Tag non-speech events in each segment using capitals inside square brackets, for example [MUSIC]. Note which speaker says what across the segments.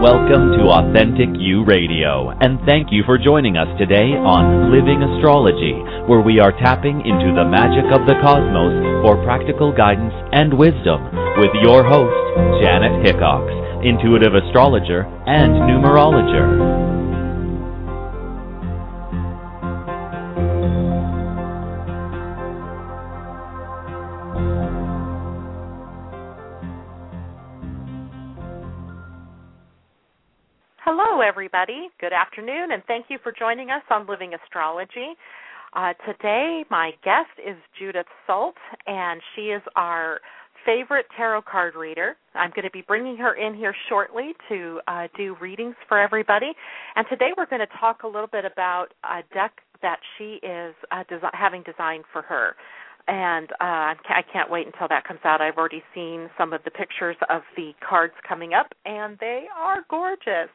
Speaker 1: Welcome to Authentic You Radio, and thank you for joining us today on Living Astrology, where we are tapping into the magic of the cosmos for practical guidance and wisdom with your host, Janet Hickox, intuitive astrologer and numerologer.
Speaker 2: Everybody. Good afternoon, and thank you for joining us on Living Astrology. Uh, today, my guest is Judyth Sult, and she is our favorite tarot card reader. I'm going to be bringing her in here shortly to uh, do readings for everybody. And today, we're going to talk a little bit about a deck that she is uh, desi- having designed for her and uh, I can't wait until that comes out. I've already seen some of the pictures of the cards coming up, and they are gorgeous.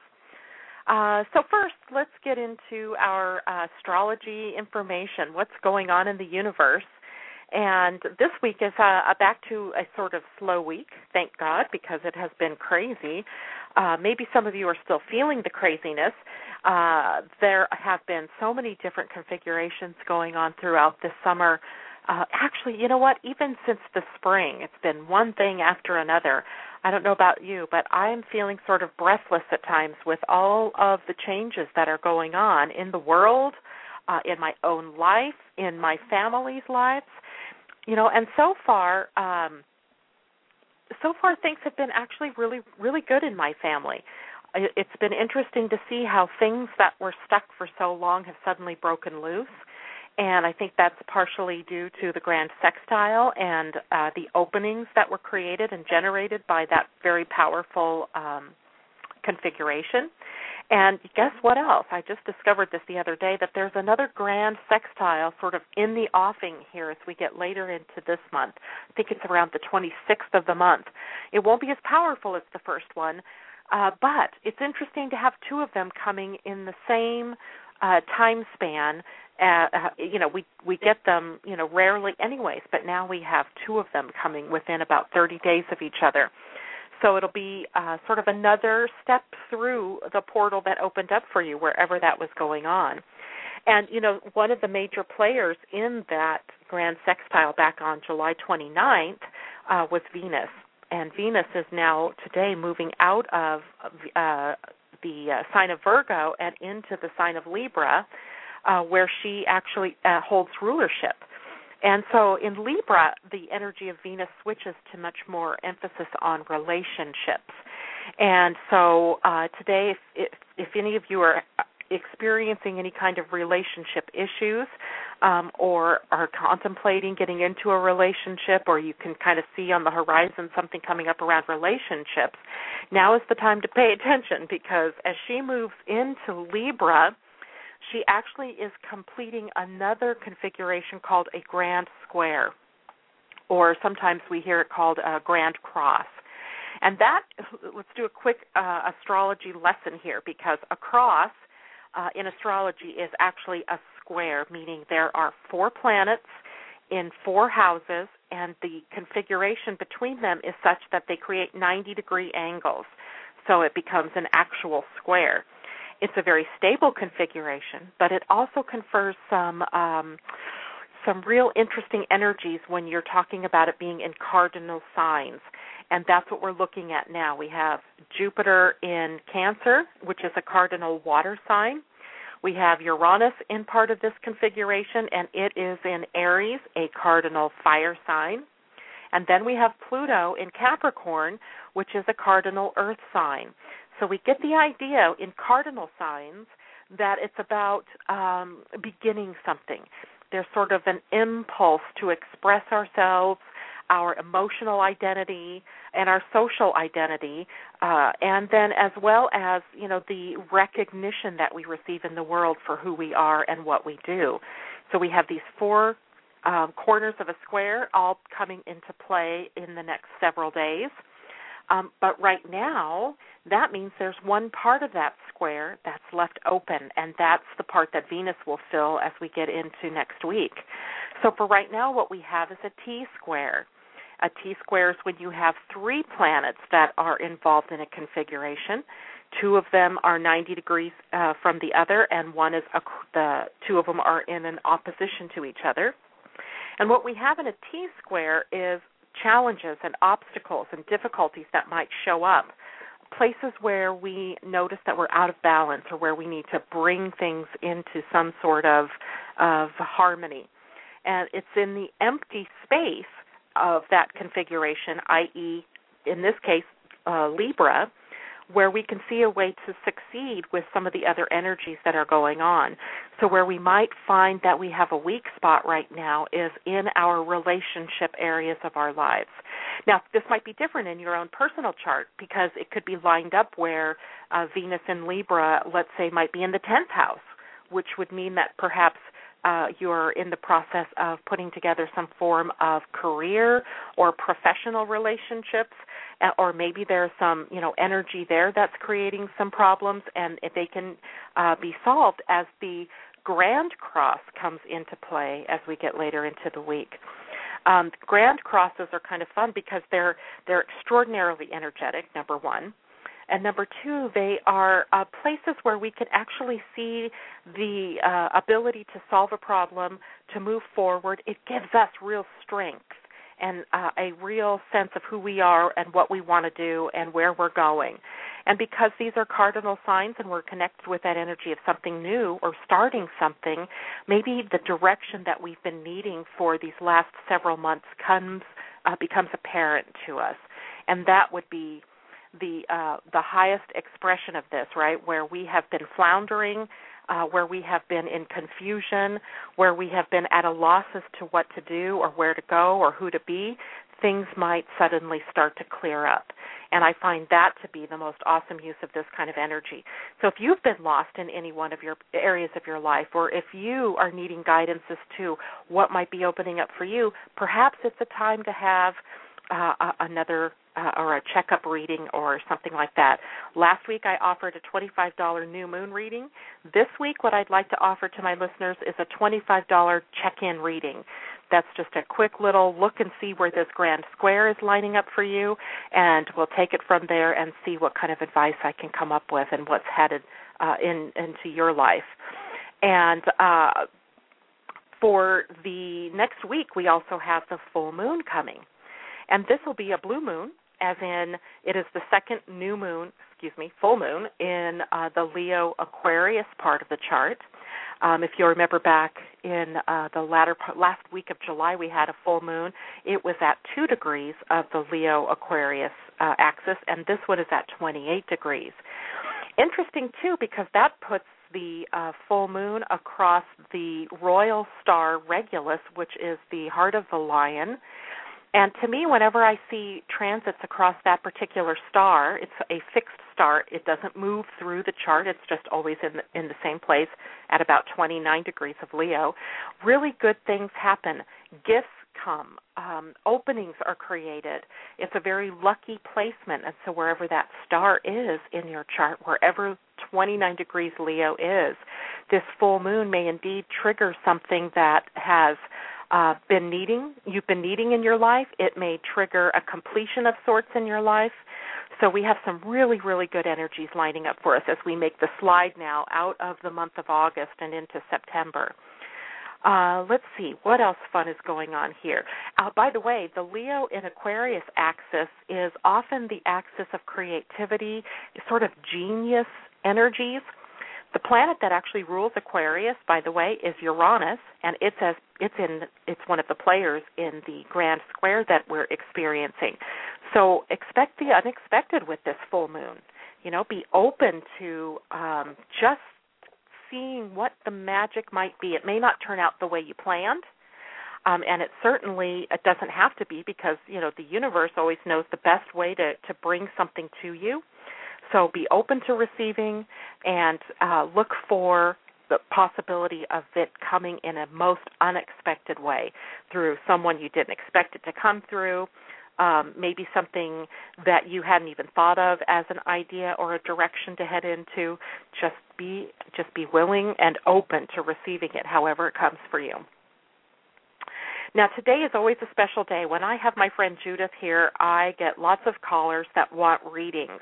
Speaker 2: Uh, so first, let's get into our uh, astrology information. What's going on in the universe? And this week is uh, back to a sort of slow week, thank God, because it has been crazy. Uh, maybe some of you are still feeling the craziness. Uh, there have been so many different configurations going on throughout this summer. Uh, actually, you know what? Even since the spring, it's been one thing after another. I don't know about you, but I'm feeling sort of breathless at times with all of the changes that are going on in the world, uh, in my own life, in my family's lives. You know, and so far, um, so far things have been actually really, really good in my family. It's been interesting to see how things that were stuck for so long have suddenly broken loose and I think that's partially due to the grand sextile and uh, the openings that were created and generated by that very powerful um, configuration. And guess what else? I just discovered this the other day that there's another grand sextile sort of in the offing here as we get later into this month. I think it's around the 26th of the month. It won't be as powerful as the first one, uh, but it's interesting to have two of them coming in the same uh, time span uh, you know we we get them you know rarely anyways but now we have two of them coming within about 30 days of each other. So it'll be uh, sort of another step through the portal that opened up for you wherever that was going on. And you know one of the major players in that grand sextile back on july 29th uh, was venus. And venus is now today moving out of uh, the uh, sign of virgo and into the sign of libra uh, where she actually uh, holds rulership. And so in Libra, the energy of Venus switches to much more emphasis on relationships. And so uh, today, if, if, if any of you are experiencing any kind of relationship issues um, or are contemplating getting into a relationship or you can kind of see on the horizon something coming up around relationships, now is the time to pay [LAUGHS] attention because as she moves into Libra, she actually is completing another configuration called a grand square, or sometimes we hear it called a grand cross. And that, let's do a quick uh, astrology lesson here because a cross uh, in astrology is actually a square, meaning there are four planets in four houses, and the configuration between them is such that they create 90 degree angles. So it becomes an actual square. It's a very stable configuration, but it also confers some um, some real interesting energies when you're talking about it being in cardinal signs. And that's what we're looking at now. We have Jupiter in Cancer, which is a cardinal water sign. We have Uranus in part of this configuration, and it is in Aries, a cardinal fire sign. And then we have Pluto in Capricorn, which is a cardinal earth sign. So we get the idea in cardinal signs that it's about um, beginning something. There's sort of an impulse to express ourselves, our emotional identity, and our social identity, uh, and then as well as you know the recognition that we receive in the world for who we are and what we do. So we have these four um, corners of a square all coming into play in the next several days. Um, but right now, that means there's one part of that square that's left open, and that's the part that Venus will fill as we get into next week. So for right now, what we have is a T square. A T square is when you have three planets that are involved in a configuration. Two of them are 90 degrees uh, from the other, and one is a, the two of them are in an opposition to each other. And what we have in a T square is challenges and obstacles and difficulties that might show up, places where we notice that we're out of balance or where we need to bring things into some sort of of harmony. And it's in the empty space of that configuration, i.e., in this case, uh, Libra, where we can see a way to succeed with some of the other energies that are going on. So, where we might find that we have a weak spot right now is in our relationship areas of our lives. Now, this might be different in your own personal chart because it could be lined up where uh, Venus in Libra, let's say, might be in the 10th house, which would mean that perhaps uh, you're in the process of putting together some form of career or professional relationships or maybe there's some you know energy there that's creating some problems and if they can uh, be solved as the grand cross comes into play as we get later into the week. Um, grand crosses are kind of fun because they're they're extraordinarily energetic number one. And number two, they are uh, places where we can actually see the uh, ability to solve a problem, to move forward. It gives us real strength and uh, a real sense of who we are and what we want to do and where we're going. And because these are cardinal signs and we're connected with that energy of something new or starting something, maybe the direction that we've been needing for these last several months comes uh, becomes apparent to us. And that would be the uh, the highest expression of this, right? Where we have been floundering, uh, where we have been in confusion, where we have been at a loss as to what to do or where to go or who to be, things might suddenly start to clear up. And I find that to be the most awesome use of this kind of energy. So if you've been lost in any one of your areas of your life, or if you are needing guidance as to what might be opening up for you, perhaps it's a time to have uh, another uh, or a checkup reading or something like that. Last week I offered a $25 new moon reading. This week what I'd like to offer to my listeners is a $25 check-in reading. That's just a quick little look and see where this grand square is lining up for you and we'll take it from there and see what kind of advice I can come up with and what's headed uh, in into your life. And uh for the next week we also have the full moon coming. And this will be a blue moon as in it is the second new moon, excuse me, full moon in uh, the Leo Aquarius part of the chart. Um, if you remember back in uh, the latter last week of July, we had a full moon. It was at two degrees of the Leo Aquarius uh, axis, and this one is at 28 degrees. Interesting too, because that puts the uh, full moon across the royal star Regulus, which is the heart of the lion, and to me, whenever I see transits across that particular star, it's a fixed star. It doesn't move through the chart. It's just always in the, in the same place at about 29 degrees of Leo. Really good things happen. Gifts come. Um, openings are created. It's a very lucky placement. And so, wherever that star is in your chart, wherever 29 degrees Leo is, this full moon may indeed trigger something that has uh, been needing, you've been needing in your life. It may trigger a completion of sorts in your life. So we have some really, really good energies lining up for us as we make the slide now out of the month of August and into September. Uh, let's see what else fun is going on here. Uh, by the way, the Leo in Aquarius axis is often the axis of creativity, sort of genius energies. The planet that actually rules Aquarius, by the way, is Uranus, and it's as it's in it's one of the players in the grand square that we're experiencing. So expect the unexpected with this full moon. You know, be open to um, just seeing what the magic might be. It may not turn out the way you planned, Um, and it certainly it doesn't have to be because you know the universe always knows the best way to to bring something to you. So be open to receiving and uh, look for the possibility of it coming in a most unexpected way through someone you didn't expect it to come through, um, maybe something that you hadn't even thought of as an idea or a direction to head into. Just be just be willing and open to receiving it, however it comes for you. Now, today is always a special day. When I have my friend Judyth here, I get lots of callers that want readings.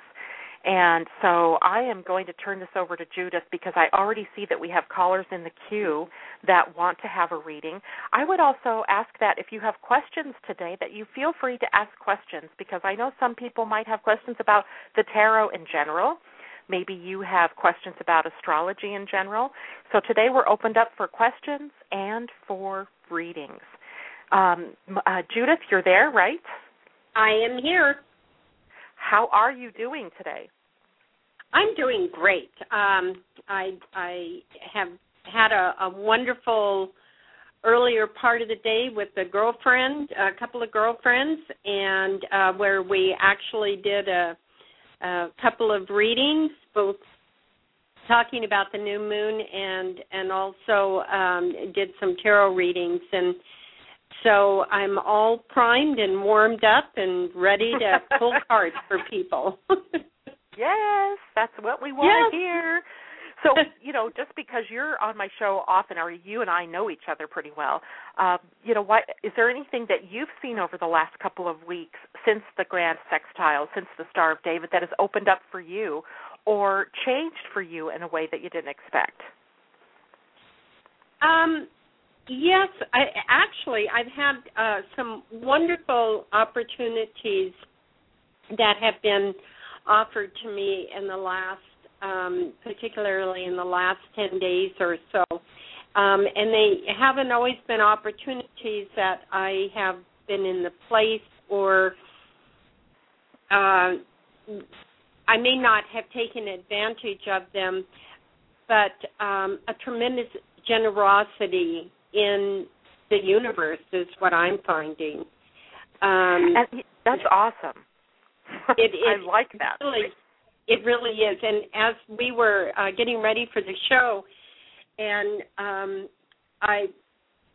Speaker 2: And so I am going to turn this over to Judyth because I already see that we have callers in the queue that want to have a reading. I would also ask that if you have questions today that you feel free to ask questions because I know some people might have questions about the tarot in general. Maybe you have questions about astrology in general. So today we're opened up for questions and for readings. Um, uh, Judyth, you're there, right?
Speaker 3: I am here.
Speaker 2: How are you doing today?
Speaker 3: I'm doing great. Um, I I have had a, a wonderful earlier part of the day with a girlfriend, a couple of girlfriends, and uh, where we actually did a, a couple of readings, both talking about the new moon and and also um, did some tarot readings and so I'm all primed and warmed up and ready to [LAUGHS] pull cards for people. [LAUGHS]
Speaker 2: yes, that's what we want yes. to hear. So, you know, just because you're on my show often, or you and I know each other pretty well, uh, you know, what is there anything that you've seen over the last couple of weeks since the Grand Sextile, since the Star of David, that has opened up for you, or changed for you in a way that you didn't expect?
Speaker 3: Um, Yes, I actually I've had uh, some wonderful opportunities that have been offered to me in the last, um, particularly in the last ten days or so, um, and they haven't always been opportunities that I have been in the place or uh, I may not have taken advantage of them, but um, a tremendous generosity in the universe is what I'm finding. Um,
Speaker 2: and that's awesome.
Speaker 3: It, it, [LAUGHS]
Speaker 2: I like that.
Speaker 3: Really, it really is. And as we were uh, getting ready for the show, and um, I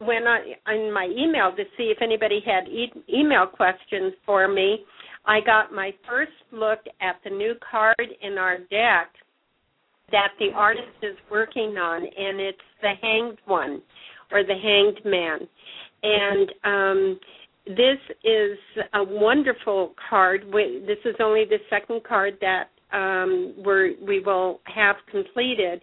Speaker 3: went on in my email to see if anybody had e- email questions for me. I got my first look at the new card in our deck that the artist is working on, and it's the Hanged One or the Hanged Man. And um, this is a wonderful card. This is only the second card that um, we will have completed,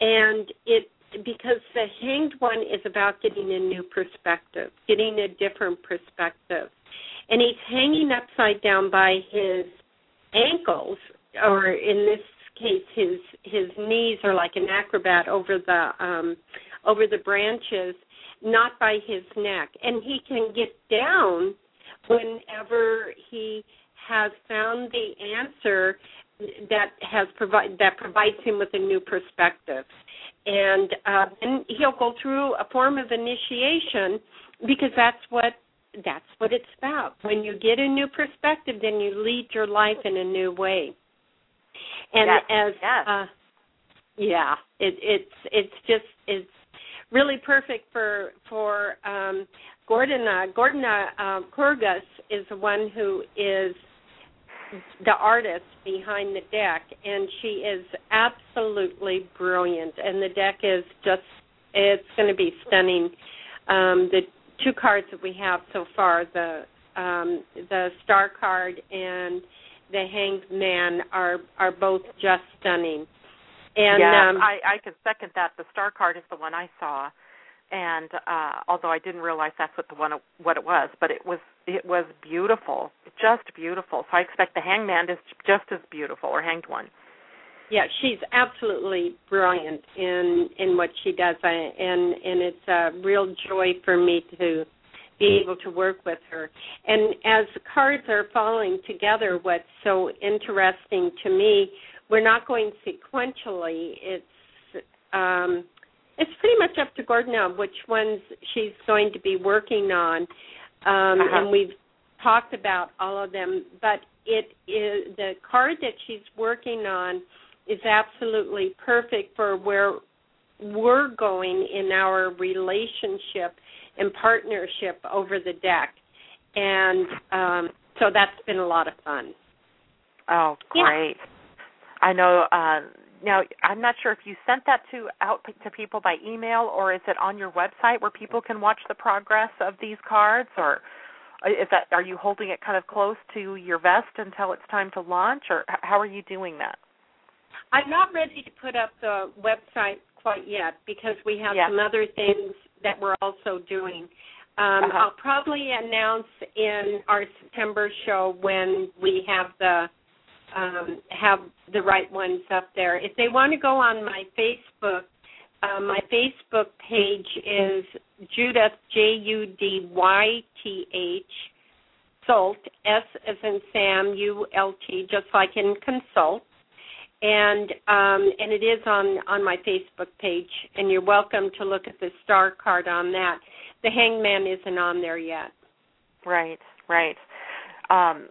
Speaker 3: and it because the Hanged One is about getting a new perspective, getting a different perspective, and he's hanging upside down by his ankles, or in this case, his his knees are like an acrobat over the um, over the branches, not by his neck. And he can get down whenever he has found the answer that has provide that provides him with a new perspective. And uh, and he'll go through a form of initiation because that's what that's what it's about. When you get a new perspective, then you lead your life in a new way. And
Speaker 2: yes,
Speaker 3: as
Speaker 2: yes.
Speaker 3: Uh, yeah, it, it's it's just it's really perfect for for um, Gordana. Gordana um, Kurgas is the one who is the artist behind the deck, and she is absolutely brilliant. And the deck is just it's going to be stunning. Um, the two cards that we have so far, the um, the star card and the hanged man, are are both just stunning. And
Speaker 2: yeah,
Speaker 3: um,
Speaker 2: I, I can second that. The star card is the one I saw, and uh, although I didn't realize that's what the one what it was, but it was it was beautiful, just beautiful. So I expect the hangman is just as beautiful, or hanged one.
Speaker 3: Yeah, she's absolutely brilliant in in what she does, I, and and it's a real joy for me to be able to work with her. And as the cards are falling together, what's so interesting to me we're not going sequentially. It's um, it's pretty much up to Gordana which ones she's going to be working on, um,
Speaker 2: Uh-huh.
Speaker 3: and we've talked about all of them. But it is the card that she's working on is absolutely perfect for where we're going in our relationship and partnership over the deck, and um, so that's been a lot of fun.
Speaker 2: Oh,
Speaker 3: Yeah.
Speaker 2: I know. Uh, now, I'm not sure if you sent that to out to people by email or is it on your website where people can watch the progress of these cards, or is that are you holding it kind of close to your vest until it's time to launch, or how are you doing that?
Speaker 3: I'm not ready to put up the website quite yet because we have
Speaker 2: Yeah.
Speaker 3: some other things that we're also doing. Um,
Speaker 2: Uh-huh.
Speaker 3: I'll probably announce in our September show when we have the um, have the right ones up there. If they want to go on my Facebook, uh, my Facebook page is Judyth J U D Y T H Sult S as in Sam U L T, just like in consult and um, and it is on on my Facebook page, and you're welcome to look at the star card on that. The Hangman isn't on there yet.
Speaker 2: Right, right. Um,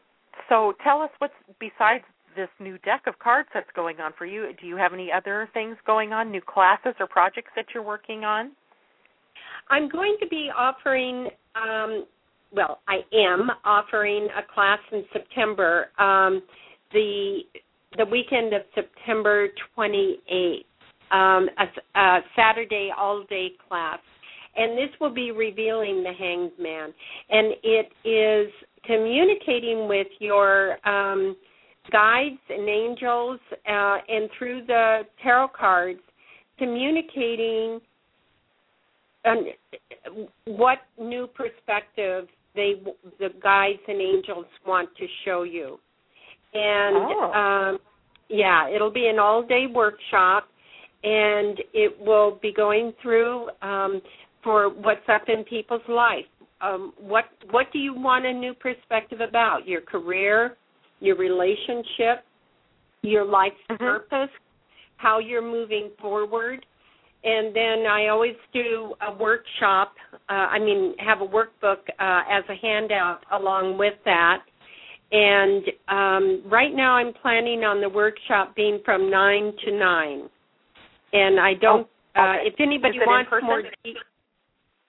Speaker 2: so tell us what's besides this new deck of cards that's going on for you. Do you have any other things going on, new classes or projects that you're working on?
Speaker 3: I'm going to be offering. Um, well, I am offering a class in September. Um, the the weekend of September 28th, um, a, a Saturday all day class. And this will be revealing the hanged man. And it is communicating with your um, guides and angels uh, and through the tarot cards, communicating um, what new perspective they the guides and angels want to show you and
Speaker 2: Oh.
Speaker 3: um yeah it'll be an all day workshop and it will be going through um for what's up in people's life um what what do you want a new perspective about your career your relationship your life's
Speaker 2: Mhm.
Speaker 3: purpose how you're moving forward and then I always do a workshop. Uh, I mean, have a workbook uh, as a handout along with that. And um, right now, I'm planning on the workshop being from nine to nine. And I don't.
Speaker 2: Oh,
Speaker 3: uh, if anybody
Speaker 2: Is it in
Speaker 3: wants more, de-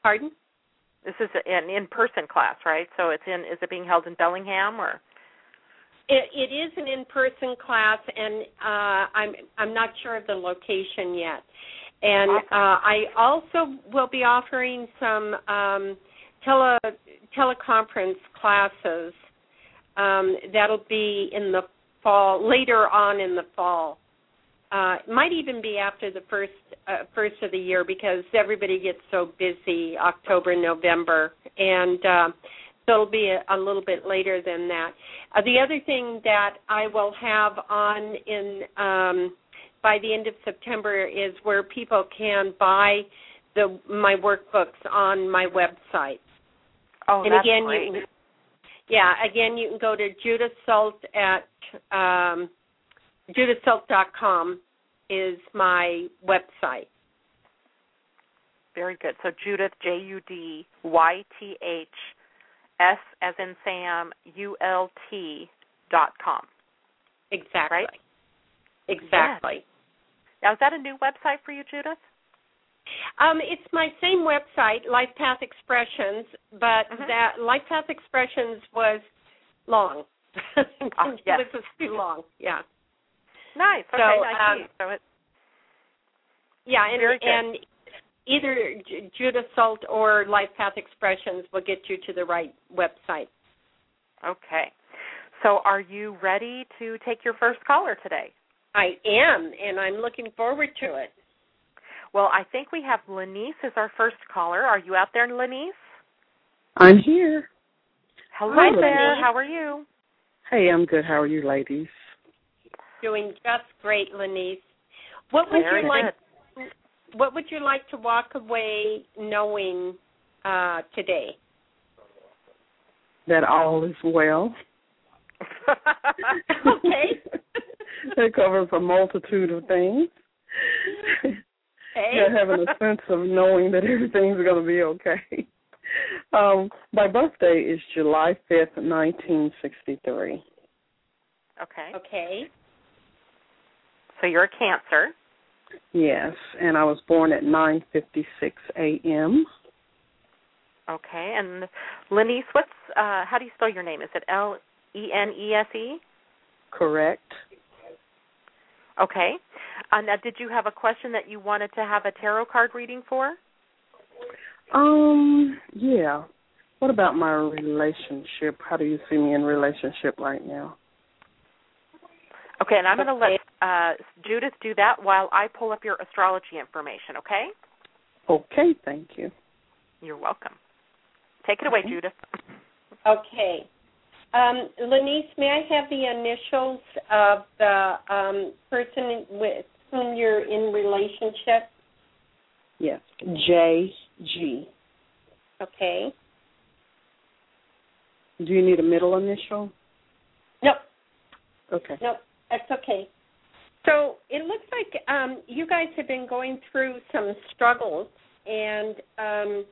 Speaker 3: pardon?
Speaker 2: This is an in-person class, right? So it's in. Is it being held in Bellingham or?
Speaker 3: It, it is an in-person class, and uh, I'm I'm not sure of the location yet. And
Speaker 2: Awesome.
Speaker 3: uh, I also will be offering some um, tele teleconference classes. Um, that'll be in the fall, later on in the fall. Uh, it might even be after the first uh, first of the year because everybody gets so busy October, November, and uh, so it'll be a, a little bit later than that. Uh, the other thing that I will have on in um, by the end of September is where people can buy the my workbooks on my website.
Speaker 2: Oh,
Speaker 3: and
Speaker 2: that's
Speaker 3: again,
Speaker 2: great.
Speaker 3: you can, yeah, again you can go to Judyth Sult at um, judythsult.com is my website.
Speaker 2: Very good. So Judyth J U D Y T H S as in Sam U L T dot com.
Speaker 3: Exactly.
Speaker 2: Right?
Speaker 3: Exactly.
Speaker 2: Now is that a new website for you, Judyth?
Speaker 3: Um, it's my same website, Life Path Expressions, but
Speaker 2: Mhm.
Speaker 3: that Life Path Expressions was long. [LAUGHS]
Speaker 2: Ah, yes.
Speaker 3: This was too long. Yeah.
Speaker 2: Nice. Okay,
Speaker 3: So,
Speaker 2: I
Speaker 3: um,
Speaker 2: see. So it
Speaker 3: Yeah, and and either J- Judyth Sult or Life Path Expressions will get you to the right website.
Speaker 2: okay. So are you ready to take your first caller today?
Speaker 3: I am, and I'm looking forward to it.
Speaker 2: Well, I think we have Lenice as our first caller. Are you out there, Lenice?
Speaker 4: I'm here.
Speaker 2: Hello
Speaker 3: Hi,
Speaker 2: there.
Speaker 3: Lenice.
Speaker 2: How are you?
Speaker 4: Hey, I'm good. How are you, ladies?
Speaker 3: Doing just great, Lenise. What would
Speaker 2: Very
Speaker 3: you like?
Speaker 2: good.
Speaker 3: What would you like to walk away knowing uh, today?
Speaker 4: That all is well. [LAUGHS]
Speaker 3: Okay. [LAUGHS]
Speaker 4: that covers a multitude of things.
Speaker 3: Okay.
Speaker 4: Yeah, having a sense of knowing that everything's going to be okay. Um, my birthday is July 5th, 1963.
Speaker 2: Okay.
Speaker 3: Okay.
Speaker 2: So you're a Cancer.
Speaker 4: Yes, and I was born at 9:56 a.m.
Speaker 2: Okay. And Lenice, what's uh how do you spell your name? Is it L E N E S E?
Speaker 4: Correct.
Speaker 2: Okay. Uh, now, did you have a question that you wanted to have a tarot card reading for?
Speaker 4: Um, yeah. What about my relationship? How do you see me in relationship right now?
Speaker 2: Okay, and I'm going to let uh, Judyth do that while I pull up your astrology information, okay?
Speaker 4: Okay, thank you.
Speaker 2: You're welcome. Take it away,
Speaker 4: Okay.
Speaker 2: Judyth.
Speaker 3: Okay. Um, Lenice, may I have the initials of the um, person with whom you're in relationship?
Speaker 4: Yes. J G.
Speaker 3: Okay.
Speaker 4: Do you need a middle initial?
Speaker 3: Nope.
Speaker 4: Okay.
Speaker 3: Nope. That's okay. So it looks like um, you guys have been going through some struggles, and um,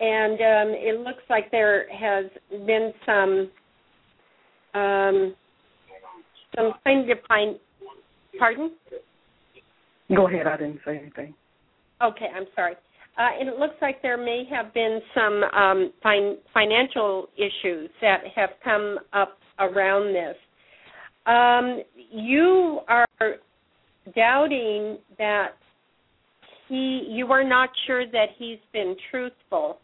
Speaker 3: and um, it looks like there has been some um, some kind of fin- pardon.
Speaker 4: Go ahead. I didn't say anything.
Speaker 3: Okay, I'm sorry. Uh, and it looks like there may have been some um, fin- financial issues that have come up around this. Um, you are doubting that he, you are not sure that he's been truthful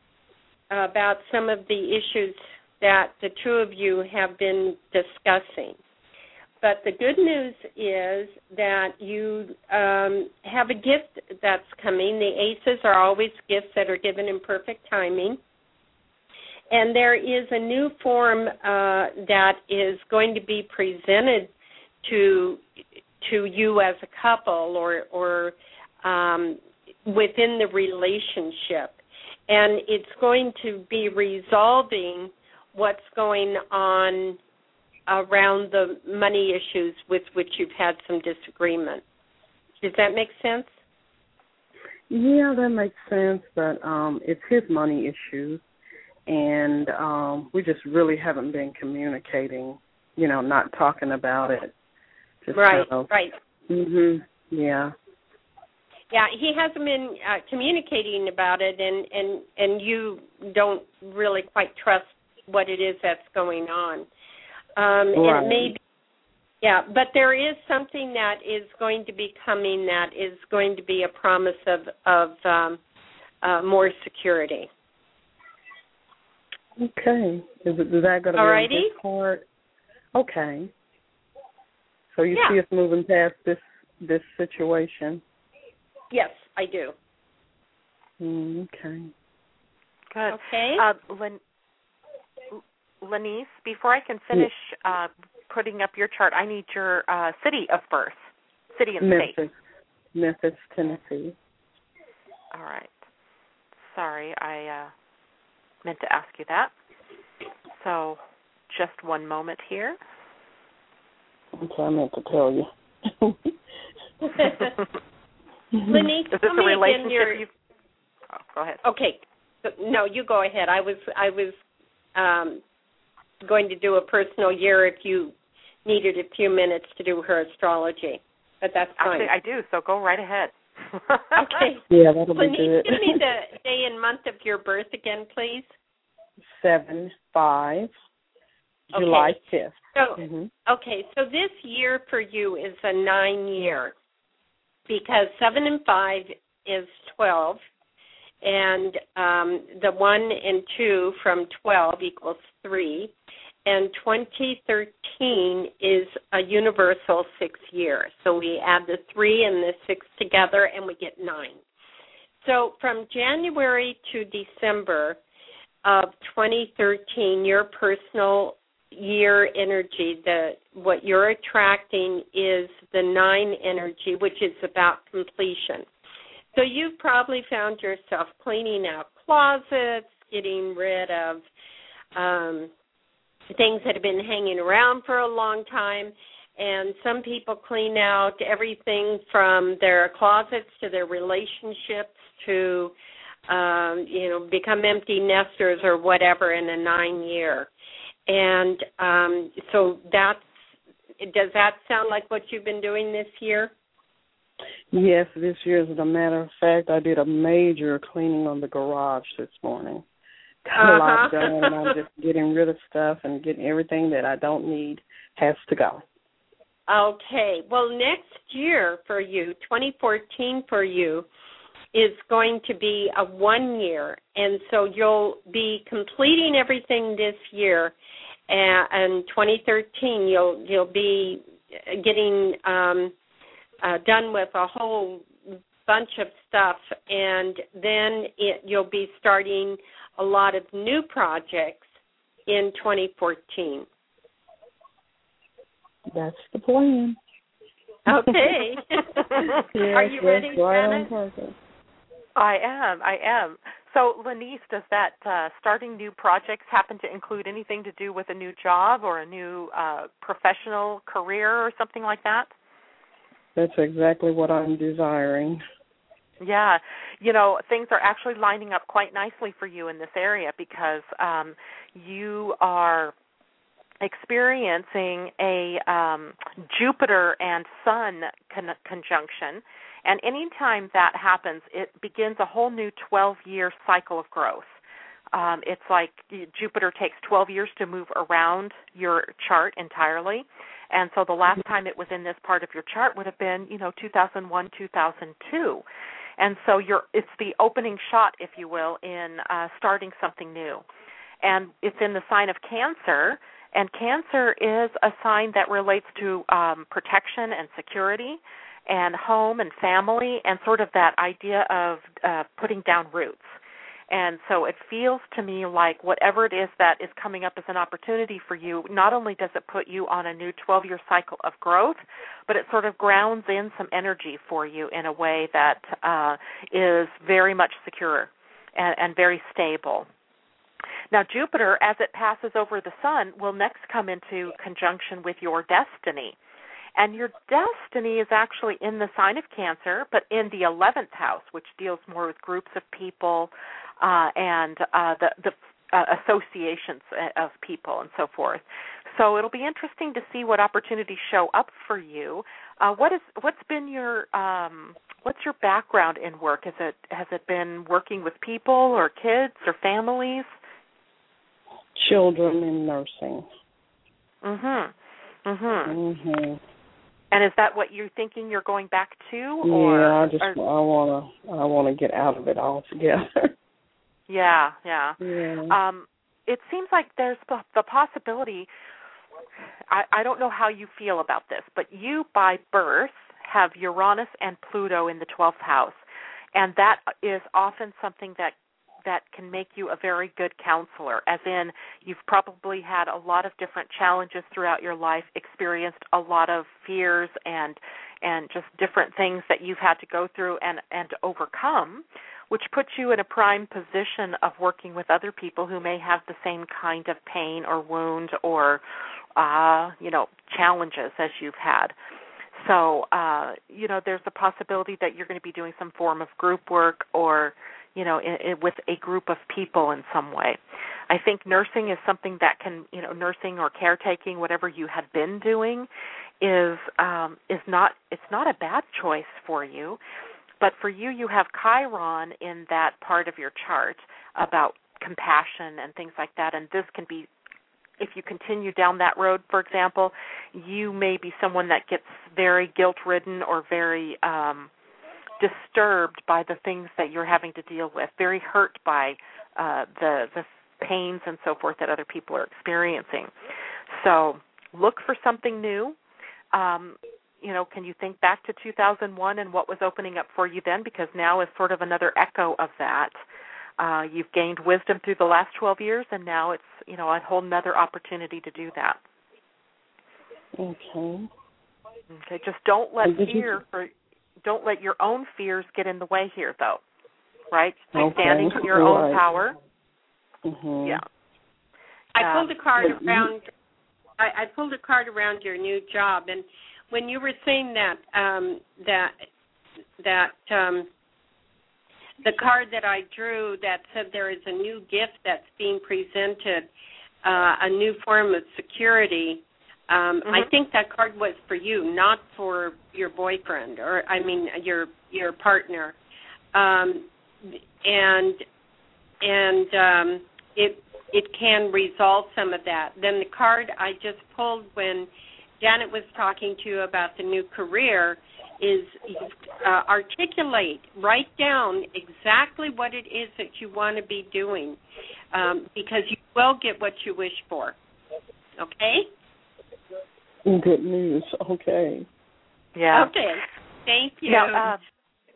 Speaker 3: about some of the issues that the two of you have been discussing. But the good news is that you um, have a gift that's coming. The aces are always gifts that are given in perfect timing. And there is a new form uh, that is going to be presented to to you as a couple or or um, within the relationship, and it's going to be resolving what's going on around the money issues with which you've had some disagreement. Does that make sense?
Speaker 4: Yeah, that makes sense. But um, it's his money issues, and um, we just really haven't been communicating. You know, not talking about it. Just
Speaker 3: right,
Speaker 4: of,
Speaker 3: right.
Speaker 4: Mhm. Yeah.
Speaker 3: Yeah, he hasn't been uh, communicating about it, and and and you don't really quite trust what it is that's going on. Um, and
Speaker 4: Right.
Speaker 3: it may be, yeah, but there is something that is going to be coming that is going to be a promise of of um, uh, more security.
Speaker 4: Okay. Is, it, is that going to be
Speaker 3: Alrighty.
Speaker 4: on his part? Okay. So you
Speaker 3: Yeah.
Speaker 4: see us moving past this this situation.
Speaker 3: Yes, I do.
Speaker 4: Mm, okay.
Speaker 2: Good.
Speaker 3: Okay.
Speaker 2: Uh, Len- Lenice, before I can finish uh, putting up your chart, I need your uh, city of birth, city and state.
Speaker 4: Memphis, Memphis, Tennessee.
Speaker 2: All right. Sorry, I uh, meant to ask you that. So, just one moment here.
Speaker 4: Okay, I meant to tell you. [LAUGHS] [LAUGHS]
Speaker 3: Lenice,
Speaker 2: Is this
Speaker 3: tell
Speaker 2: a relationship
Speaker 3: your-
Speaker 2: you've? Oh, go ahead.
Speaker 3: Okay. No, you go ahead. I was I was um, going to do a personal year if you needed a few minutes to do her astrology, but that's fine.
Speaker 2: Actually, I do. So go right ahead.
Speaker 3: Okay. [LAUGHS]
Speaker 4: Yeah, that'll be
Speaker 3: Lenice,
Speaker 4: good.
Speaker 3: give me the [LAUGHS] day and month of your birth again, please.
Speaker 4: Seven five,
Speaker 3: Okay.
Speaker 4: July 5th
Speaker 3: So,
Speaker 4: Mm-hmm.
Speaker 3: okay, so this year for you is a nine year because seven and five is twelve, and um, the one and two from twelve equals three, and twenty thirteen is a universal six year. So we add the three and the six together, and we get nine. So from January to December of 2013, your personal year energy, the what you're attracting is the nine energy, which is about completion. So you've probably found yourself cleaning out closets, getting rid of um, things that have been hanging around for a long time, and some people clean out everything from their closets to their relationships to um you know become empty nesters or whatever in a nine year and um so that's does that sound like what you've been doing this year?
Speaker 4: Yes, this year, as a matter of fact, I did a major cleaning on the garage this morning. Got a lot
Speaker 3: Uh-huh.
Speaker 4: done, and I'm just [LAUGHS] getting rid of stuff and getting everything that I don't need has to go.
Speaker 3: Okay. Well, next year for you, 2014 for you, is going to be a one year. And so you'll be completing everything this year. And, and 2013, you'll you'll be getting um, uh, done with a whole bunch of stuff, and then it, you'll be starting a lot of new projects in 2014.
Speaker 4: That's the plan.
Speaker 3: Okay. [LAUGHS]
Speaker 4: yes,
Speaker 3: Are you
Speaker 4: that's
Speaker 3: ready,
Speaker 4: right
Speaker 3: Janet?
Speaker 2: I am. I am. So, Lanice, does that uh, starting new projects happen to include anything to do with a new job or a new uh, professional career or something like that?
Speaker 4: That's exactly what I'm desiring.
Speaker 2: Yeah, you know, things are actually lining up quite nicely for you in this area because um, you are experiencing a um, Jupiter and Sun con- conjunction. And anytime that happens, it begins a whole new 12 year cycle of growth. Um, it's like Jupiter takes 12 years to move around your chart entirely. And so the last time it was in this part of your chart would have been, you know, 2001, 2002. And so you're it's the opening shot, if you will, in uh, starting something new. And it's in the sign of Cancer, and Cancer is a sign that relates to um, protection and security, and home and family, and sort of that idea of uh, putting down roots. And so it feels to me like whatever it is that is coming up as an opportunity for you, not only does it put you on a new 12 year cycle of growth, but it sort of grounds in some energy for you in a way that uh, is very much secure and, and very stable. Now, Jupiter, as it passes over the sun, will next come into conjunction with your destiny. And your destiny is actually in the sign of Cancer, but in the 11th house, which deals more with groups of people uh, and uh, the, the uh, associations of people and so forth. So it'll be interesting to see what opportunities show up for you. Uh, what is what's been your um, what's your background in work? Has it has it been working with people or kids or families?
Speaker 4: Children in nursing.
Speaker 2: Mhm. Mhm.
Speaker 4: Mhm.
Speaker 2: And is that what you're thinking you're going back to or
Speaker 4: yeah, I just
Speaker 2: or,
Speaker 4: I wanna I wanna get out of it altogether. [LAUGHS]
Speaker 2: Yeah, yeah.
Speaker 4: yeah.
Speaker 2: Um it seems like there's the, the possibility I, I don't know how you feel about this, but you by birth have Uranus and Pluto in the 12th house. And that is often something that that can make you a very good counselor as in you've probably had a lot of different challenges throughout your life experienced a lot of fears and and just different things that you've had to go through and and overcome which puts you in a prime position of working with other people who may have the same kind of pain or wound or uh you know challenges as you've had. So uh you know there's a possibility that you're going to be doing some form of group work or you know in, in, with a group of people in some way. I think nursing is something that can you know nursing or caretaking whatever you had been doing is um is not it's not a bad choice for you but for you you have chiron in that part of your chart about compassion and things like that and this can be if you continue down that road for example you may be someone that gets very guilt ridden or very um disturbed by the things that you're having to deal with, very hurt by uh, the the pains and so forth that other people are experiencing. So look for something new. Um, you know, can you think back to 2001 and what was opening up for you then? Because now is sort of another echo of that. Uh, you've gained wisdom through the last 12 years, and now it's you know a whole another opportunity to do that.
Speaker 4: Okay.
Speaker 2: Okay, just don't let
Speaker 4: And you-
Speaker 2: fear for don't let your own fears get in the way here though. Right?
Speaker 4: Okay,
Speaker 2: Standing in your own
Speaker 4: right.
Speaker 2: power.
Speaker 4: Mhm.
Speaker 2: Yeah.
Speaker 3: I
Speaker 2: Um,
Speaker 3: pulled a card
Speaker 4: but you-
Speaker 3: around. I, I pulled a card around your new job, and when you were saying that um, that that um, the card that I drew that said there is a new gift that's being presented, uh, a new form of security. Um,
Speaker 2: Mm-hmm.
Speaker 3: I think that card was for you, not for your boyfriend, or I mean your your partner. Um, and and um, it it can resolve some of that. Then the card I just pulled when Janet was talking to you about the new career is uh, articulate, write down exactly what it is that you want to be doing, um, because you will get what you wish for. Okay.
Speaker 4: Good news. Okay.
Speaker 2: Yeah.
Speaker 3: Okay. Thank you.
Speaker 2: Now, um,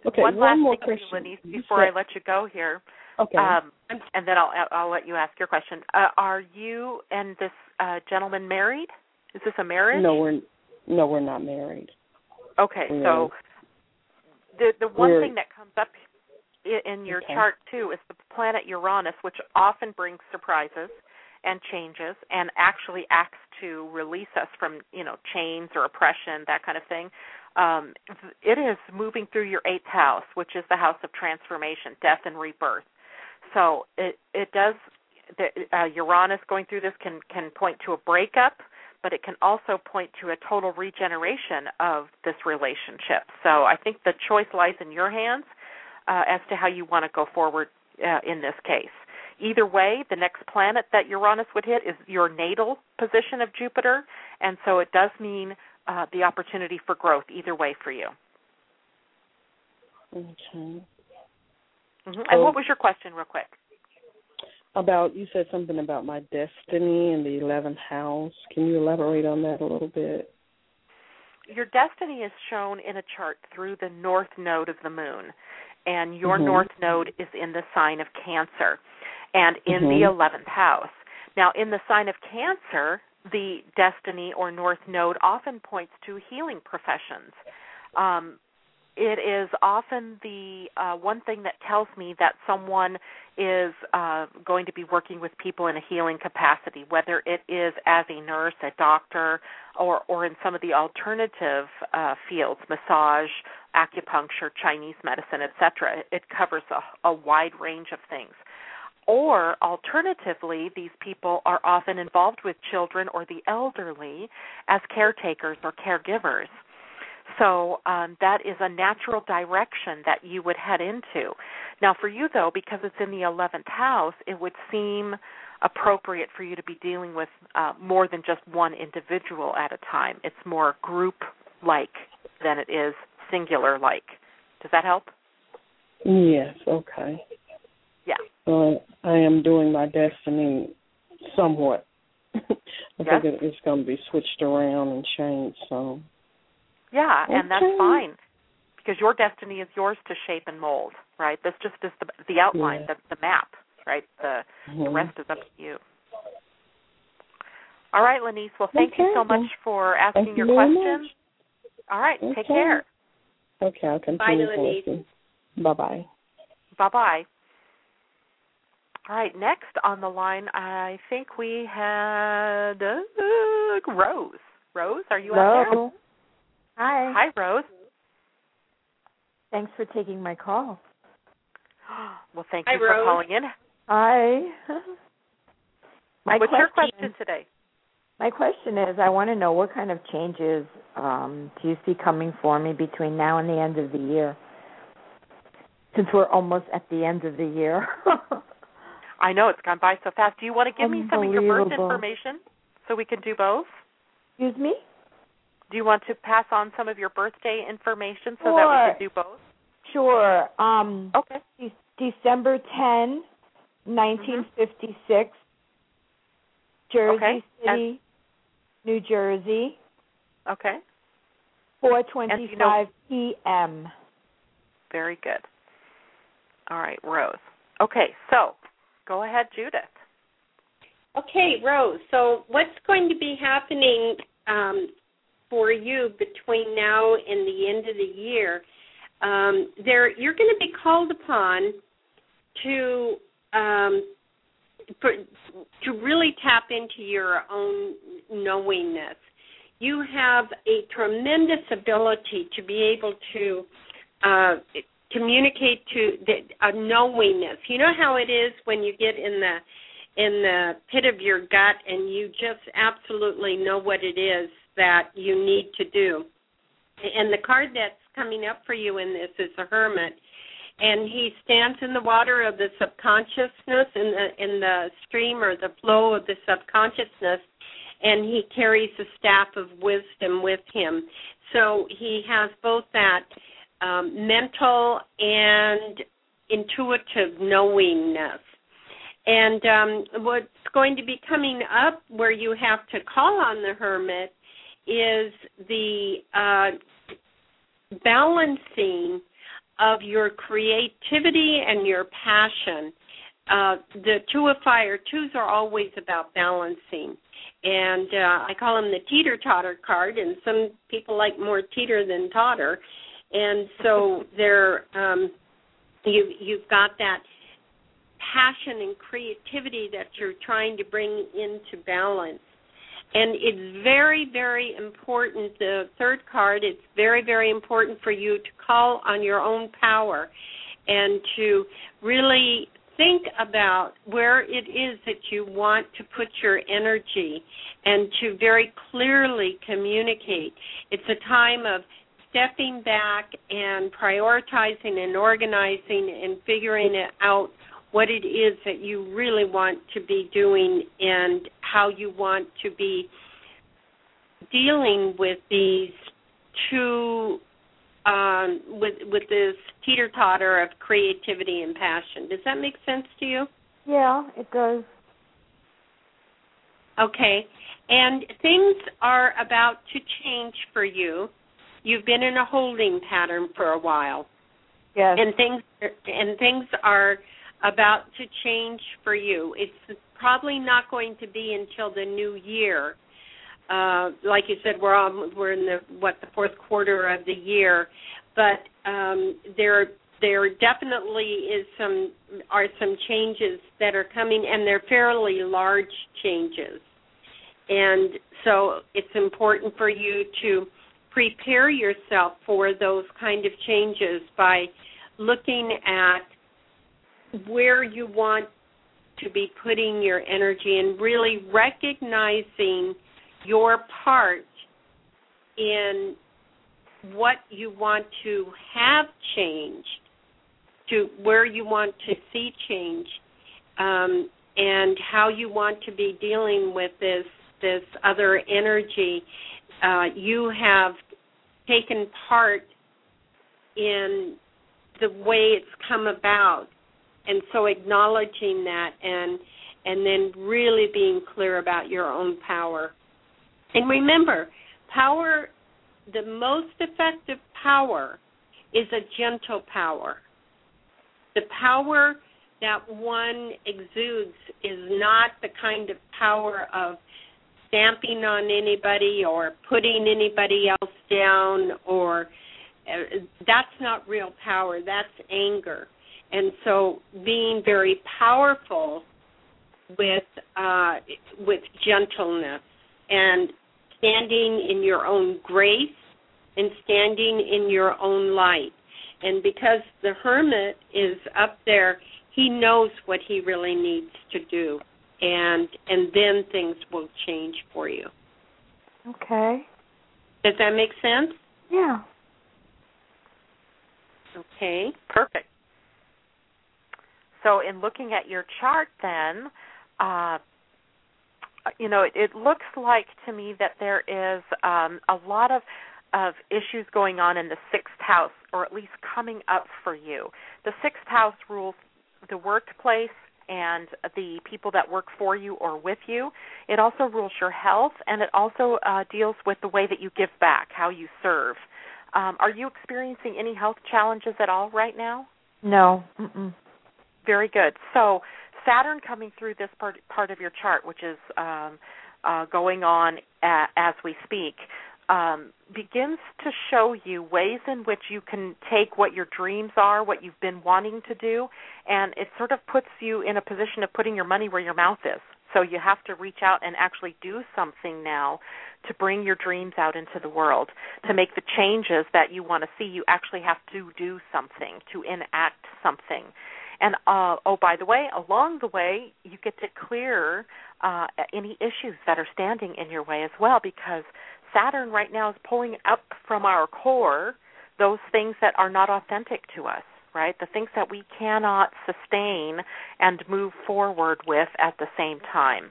Speaker 4: Okay.
Speaker 2: one,
Speaker 4: one
Speaker 2: last
Speaker 4: more
Speaker 2: thing,
Speaker 4: question.
Speaker 2: Lenise,
Speaker 4: You
Speaker 2: before I let you go here,
Speaker 4: Okay.
Speaker 2: um, and then I'll I'll let you ask your question. Uh, are you and this uh, gentleman married? Is this a marriage?
Speaker 4: no, we're no, we're not married.
Speaker 2: Okay,
Speaker 4: we're-
Speaker 2: so the the one thing that comes up in your
Speaker 4: Okay.
Speaker 2: chart too is the planet Uranus, which often brings surprises and changes, and actually acts to release us from you know chains or oppression, that kind of thing. Um, it is moving through your eighth house, which is the house of transformation, death, and rebirth. So it it does. The, uh, Uranus going through this can can point to a breakup, but it can also point to a total regeneration of this relationship. So I think the choice lies in your hands uh, as to how you want to go forward uh, in this case. Either way, the next planet that Uranus would hit is your natal position of Jupiter, and so it does mean uh, the opportunity for growth either way for you.
Speaker 4: Okay.
Speaker 2: hmm
Speaker 4: Oh.
Speaker 2: And what was your question, real quick?
Speaker 4: About you said something about my destiny in the eleventh house. Can you elaborate on that a little bit?
Speaker 2: Your destiny is shown in a chart through the north node of the moon, and your
Speaker 4: Mhm.
Speaker 2: north node is in the sign of Cancer and in
Speaker 4: Mhm.
Speaker 2: the 11th house. Now, in the sign of Cancer, the destiny or north node often points to healing professions. Um, it is often the uh, one thing that tells me that someone is uh, going to be working with people in a healing capacity, whether it is as a nurse, a doctor, or or in some of the alternative uh, fields, massage, acupuncture, Chinese medicine, etc. It covers a, a wide range of things. Or alternatively, these people are often involved with children or the elderly as caretakers or caregivers. So um, that is a natural direction that you would head into. Now, for you though, because it's in the 11th house, it would seem appropriate for you to be dealing with uh, more than just one individual at a time. It's more group-like than it is singular-like. Does that help?
Speaker 4: Yes. Okay.
Speaker 2: Yeah.
Speaker 4: So I am doing my destiny somewhat. [LAUGHS] I
Speaker 2: Yes.
Speaker 4: think it's going to be switched around and changed. So
Speaker 2: Yeah, and that's fine because your destiny is yours to shape and mold, right? That's just is the the outline,
Speaker 4: Yeah.
Speaker 2: the the map, right? The the
Speaker 4: Mhm.
Speaker 2: rest is up to you. All right, Lenise. Well, thank you so much for asking
Speaker 4: Thank
Speaker 2: your
Speaker 4: you very
Speaker 2: questions. All right, take care.
Speaker 4: Okay, I'll continue to
Speaker 3: Denise.
Speaker 4: listen. Bye bye.
Speaker 2: Bye bye. All right, next on the line, I think we had uh, Rose. Rose, are you out
Speaker 5: Hello. Hi.
Speaker 2: there? Hi, Hi, Rose.
Speaker 5: Thanks for taking my call. [GASPS]
Speaker 2: Well, thank
Speaker 3: Hi,
Speaker 2: you for
Speaker 3: Rose.
Speaker 2: calling in.
Speaker 5: Hi. [LAUGHS] my
Speaker 2: What's
Speaker 5: question,
Speaker 2: your question today?
Speaker 5: My question is, I want to know what kind of changes um, do you see coming for me between now and the end of the year? Since we're almost at the end of the year. [LAUGHS]
Speaker 2: I know it's gone by so fast. Do you want to give me some of your birth information so we can do both?
Speaker 5: Excuse me?
Speaker 2: Do you want to pass on some of your birthday information so that we can do both?
Speaker 5: Sure. Um,
Speaker 2: Okay.
Speaker 5: De- December 10, 1956, Jersey
Speaker 2: Okay.
Speaker 5: City, New Jersey,
Speaker 2: Okay.
Speaker 5: 4:25 p.m.
Speaker 2: Very good. All right, Rose. Okay, so go ahead, Judyth.
Speaker 3: Okay, Rose. So, what's going to be happening um, for you between now and the end of the year? Um, there, you're going to be called upon to um, to really tap into your own knowingness. You have a tremendous ability to be able to uh, communicate to the, a knowingness. You know how it is when you get in the in the pit of your gut and you just absolutely know what it is that you need to do. And the card that's coming up for you in this is a hermit. And he stands in the water of the subconsciousness in the in the stream or the flow of the subconsciousness and he carries a staff of wisdom with him. So he has both that um, mental and intuitive knowingness. And um, what's going to be coming up where you have to call on the hermit is the uh, balancing of your creativity and your passion. Uh, the two of fire, twos are always about balancing. And uh, I call them the teeter totter card, and some people like more teeter than totter. And so [LAUGHS] they're um, you you've got that passion and creativity that you're trying to bring into balance and it's very very important the third card it's very very important for you to call on your own power and to really think about where it is that you want to put your energy and to very clearly communicate. It's a time of stepping back and prioritizing and organizing and figuring it out what it is that you really want to be doing and how you want to be dealing with these two um, with with this teeter totter of creativity and passion. Does that make sense to you?
Speaker 5: Yeah, it does.
Speaker 3: Okay. And things are about to change for you. You've been in a holding pattern for a while.
Speaker 5: Yes.
Speaker 3: And things and things are about to change for you. It's probably not going to be until the new year. Uh, like you said, we're on we're in the what the fourth quarter of the year, but um, there there definitely is some are some changes that are coming, and they're fairly large changes. And so it's important for you to prepare yourself for those kind of changes by looking at where you want to be putting your energy and really recognizing your part in what you want to have changed to where you want to see change um, and how you want to be dealing with this this other energy. Uh, you have taken part in the way it's come about and so acknowledging that and and then really being clear about your own power. And remember power the most effective power is a gentle power. The power that one exudes is not the kind of power of stamping on anybody or putting anybody else down or uh, that's not real power. That's anger and so being very powerful with uh, with gentleness and standing in your own grace and standing in your own light. And because the hermit is up there, he knows what he really needs to do. And and then things will change for you.
Speaker 5: Okay.
Speaker 3: Does that make sense?
Speaker 5: Yeah.
Speaker 3: Okay.
Speaker 2: Perfect. So, in looking at your chart, then, uh, you know, it, it, looks like to me that there is um, a lot of of issues going on in the sixth house, or at least coming up for you. The sixth house rules the workplace and the people that work for you or with you. It also rules your health, and it also uh, deals with the way that you give back, how you serve. Um, are you experiencing any health challenges at all right now?
Speaker 5: No. Mm-mm.
Speaker 2: Very good. So Saturn coming through this part part of your chart, which is um, uh, going on as we speak. um, begins to show you ways in which you can take what your dreams are, what you've been wanting to do, and it sort of puts you in a position of putting your money where your mouth is. So you have to reach out and actually do something now to bring your dreams out into the world. To make the changes that you want to see, you actually have to do something, to enact something. And uh, oh, by the way, along the way, you get to clear uh, any issues that are standing in your way as well, because Saturn right now is pulling up from our core those things that are not authentic to us, right? The things that we cannot sustain and move forward with at the same time.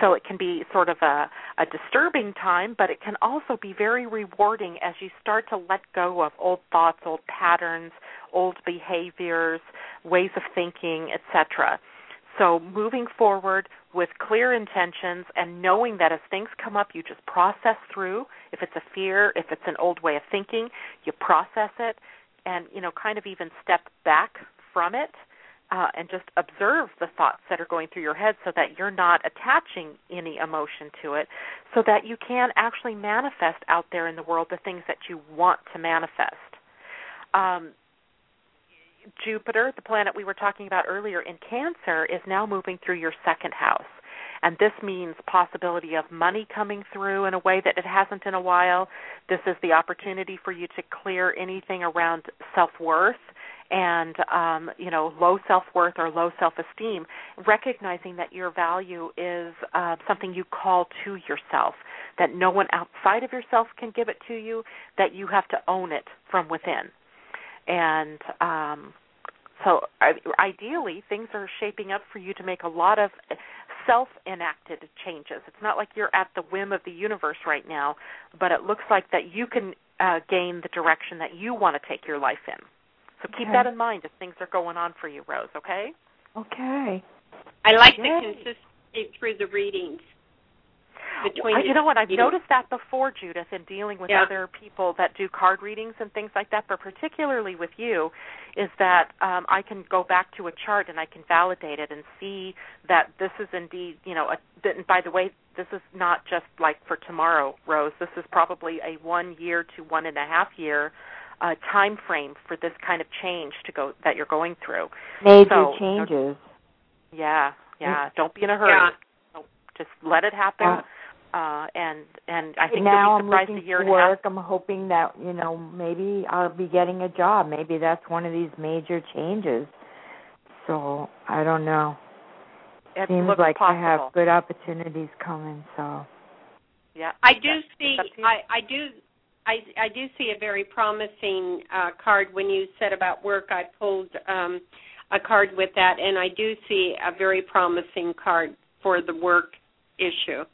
Speaker 2: So it can be sort of a, a disturbing time, but it can also be very rewarding as you start to let go of old thoughts, old patterns, old behaviors, ways of thinking, etc. So moving forward with clear intentions and knowing that as things come up, you just process through. If it's a fear, if it's an old way of thinking, you process it and, you know, kind of even step back from it uh, and just observe the thoughts that are going through your head so that you're not attaching any emotion to it so that you can actually manifest out there in the world the things that you want to manifest. Um, Jupiter, the planet we were talking about earlier in Cancer, is now moving through your second house. And this means possibility of money coming through in a way that it hasn't in a while. This is the opportunity for you to clear anything around self-worth and um, you know low self worth or low self esteem, recognizing that your value is uh, something you call to yourself, that no one outside of yourself can give it to you, that you have to own it from within and um, so ideally things are shaping up for you to make a lot of self-enacted changes. It's not like you're at the whim of the universe right now, but it looks like that you can uh, gain the direction that you want to take your life in. So keep
Speaker 5: okay.
Speaker 2: that in mind as things are going on for you, Rose. Okay.
Speaker 5: Okay.
Speaker 3: I like Yay. the consistency through the readings between.
Speaker 2: you know what? I've noticed that before, Judyth, in dealing with
Speaker 3: yeah.
Speaker 2: other people that do card readings and things like that. But particularly with you, is that um, I can go back to a chart and I can validate it and see that this is indeed, you know, a, that, by the way, this is not just like for tomorrow, Rose. This is probably a one year to one and a half year uh, time frame for this kind of change to go that you're going through.
Speaker 5: Major
Speaker 2: so,
Speaker 5: changes.
Speaker 2: Yeah, yeah. Don't be in a hurry.
Speaker 3: Yeah.
Speaker 2: Just let it happen.
Speaker 5: Yeah
Speaker 2: uh, and and I think
Speaker 5: now
Speaker 2: you'll be surprised
Speaker 5: I'm
Speaker 2: to hear
Speaker 5: for work. I'm hoping that you know maybe I'll be getting a job. Maybe that's one of these major changes. So I don't know.
Speaker 2: It
Speaker 5: Seems
Speaker 2: looks
Speaker 5: like
Speaker 2: possible.
Speaker 5: I have good opportunities coming. So
Speaker 2: yeah,
Speaker 3: I do see. I I do. I I do see a very promising uh, card when you said about work. I pulled um, a card with that, and I do see a very promising card for the work issue.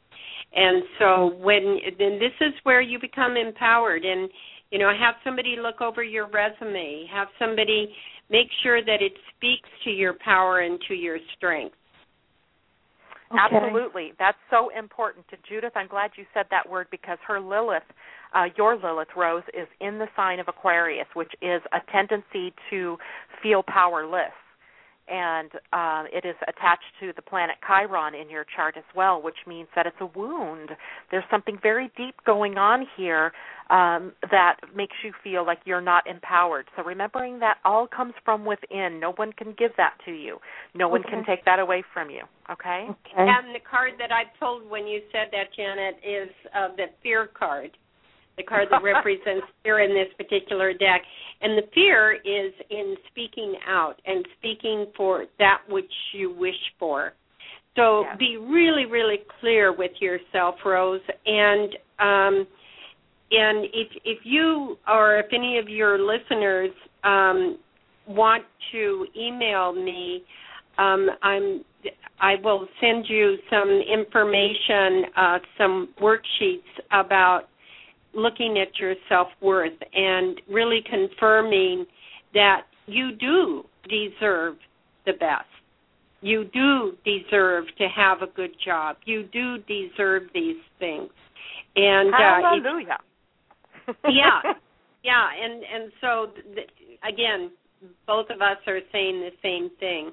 Speaker 3: And so when then this is where you become empowered and you know have somebody look over your resume, have somebody make sure that it speaks to your power and to your strength.
Speaker 5: Okay.
Speaker 2: Absolutely. That's so important to Judyth. I'm glad you said that word because her Lilith, uh, your Lilith Rose, is in the sign of Aquarius, which is a tendency to feel powerless and uh, it is attached to the planet Chiron in your chart as well, which means that it's a wound. There's something very deep going on here um, that makes you feel like you're not empowered. So remembering that all comes from within. No one can give that to you. No one can take that away from you. Okay.
Speaker 5: Okay.
Speaker 3: And the card that I pulled when you said that, Janet, is uh, the fear card the card that represents [LAUGHS] fear in this particular deck. And the fear is in speaking out and speaking for that which you wish for. So
Speaker 2: yeah.
Speaker 3: be really, really clear with yourself, Rose. And um, and if if you or if any of your listeners um, want to email me, um, I'm I will send you some information, uh, some worksheets about looking at your self worth and really confirming that you do deserve the best. You do deserve to have a good job. You do deserve these things. And
Speaker 2: hallelujah.
Speaker 3: Uh, [LAUGHS] yeah, yeah, and and so th- again, both of us are saying the same thing.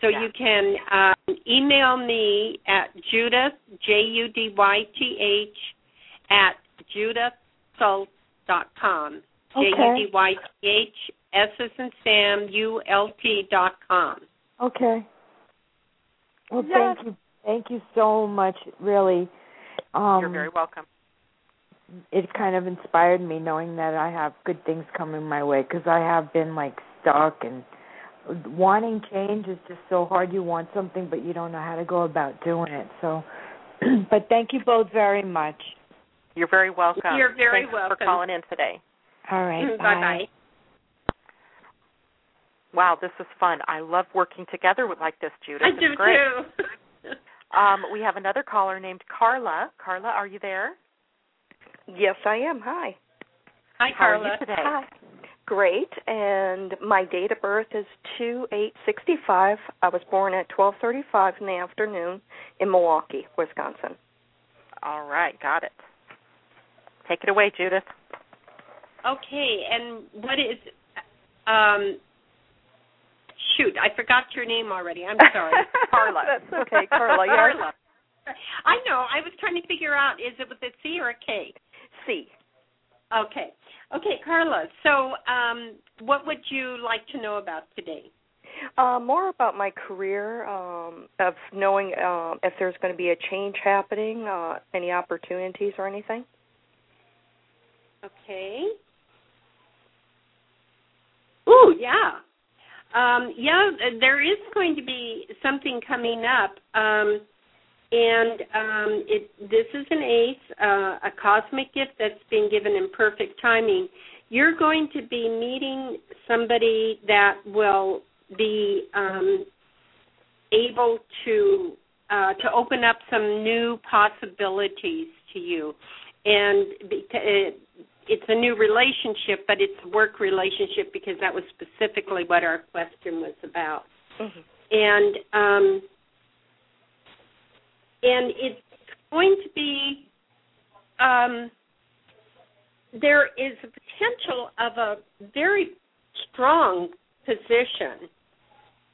Speaker 3: So
Speaker 2: yeah.
Speaker 3: you can um, email me at Judyth J U D Y T H at judythsult.com. J
Speaker 5: Okay.
Speaker 3: U D Y T H S as in Sam U L T dot com.
Speaker 5: Okay. Well,
Speaker 2: Yes.
Speaker 5: thank you, thank you so much. Really, um,
Speaker 2: You're very welcome.
Speaker 5: it kind of inspired me knowing that I have good things coming my way because I have been like stuck and wanting change is just so hard. You want something, but you don't know how to go about doing it. So, [CLEARS THROAT] but thank you both very much.
Speaker 2: You're very welcome.
Speaker 3: You're very
Speaker 2: Thanks
Speaker 3: welcome.
Speaker 2: for calling in today.
Speaker 5: All right.
Speaker 3: Bye bye.
Speaker 2: Wow, this is fun. I love working together with like this, Judyth.
Speaker 3: I
Speaker 2: It's
Speaker 3: do
Speaker 2: great.
Speaker 3: too. [LAUGHS]
Speaker 2: Um, we have another caller named Carla. Carla, are you there?
Speaker 6: Yes, I am. Hi.
Speaker 3: Hi,
Speaker 2: How are
Speaker 3: Carla.
Speaker 2: you today?
Speaker 6: Hi. Great. And my date of birth is two eight sixty five. I was born at twelve thirty five in the afternoon in Milwaukee, Wisconsin.
Speaker 2: All right, got it. Take it away, Judyth.
Speaker 3: Okay, and what is um shoot, I forgot your name already. I'm sorry. [LAUGHS]
Speaker 6: Carla. That's okay, Carla. Yes.
Speaker 3: Carla. I know. I was trying to figure out is it with a C or a K?
Speaker 6: C.
Speaker 3: Okay. Okay, Carla. So, um what would you like to know about today?
Speaker 6: Uh, more about my career, um, of knowing um, if there's going to be a change happening, uh, any opportunities or anything.
Speaker 3: Okay. Ooh, yeah. Um, yeah, there is going to be something coming up. Um, and um, it, this is an ace, uh, a cosmic gift that's been given in perfect timing. You're going to be meeting somebody that will be um, able to uh, to open up some new possibilities to you, and it, it's a new relationship, but it's a work relationship because that was specifically what our question was about.
Speaker 6: Mm-hmm.
Speaker 3: And um, and it's going to be um, there is a potential of a very strong position.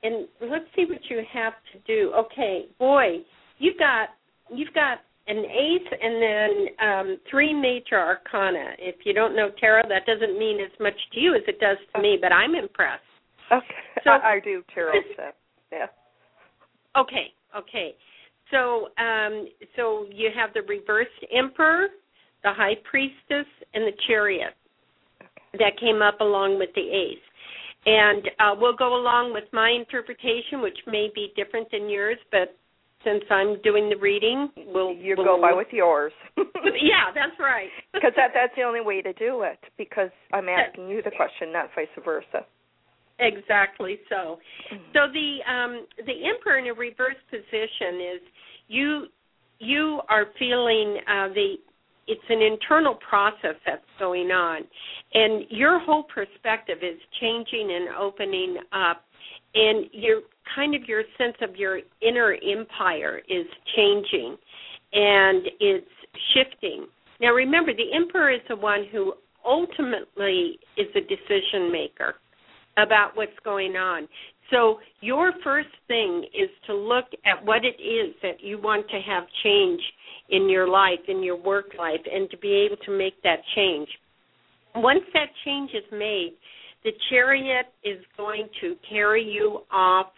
Speaker 3: And let's see what you have to do. Okay, boy, you've got you've got an ace and then um, three major arcana. If you don't know tarot, that doesn't mean as much to you as it does to me, but I'm impressed.
Speaker 6: Okay.
Speaker 3: So-
Speaker 6: I, [LAUGHS] I do tarot stuff. Yeah.
Speaker 3: Okay, okay. So um so you have the reversed emperor, the high priestess, and the chariot that came up along with the ace. And uh, we'll go along with my interpretation, which may be different than yours, but since I'm doing the reading, we'll
Speaker 6: You
Speaker 3: we'll,
Speaker 6: go by with yours. [LAUGHS] [LAUGHS]
Speaker 3: yeah, that's right.
Speaker 6: Because that that's the only way to do it. Because I'm asking you the question, not vice versa.
Speaker 3: Exactly so. So the um the emperor in a reverse position is you you are feeling uh the it's an internal process that's going on and your whole perspective is changing and opening up and your kind of your sense of your inner empire is changing and it's shifting. Now remember the emperor is the one who ultimately is a decision maker about what's going on. So your first thing is to look at what it is that you want to have change in your life, in your work life, and to be able to make that change. Once that change is made, the chariot is going to carry you off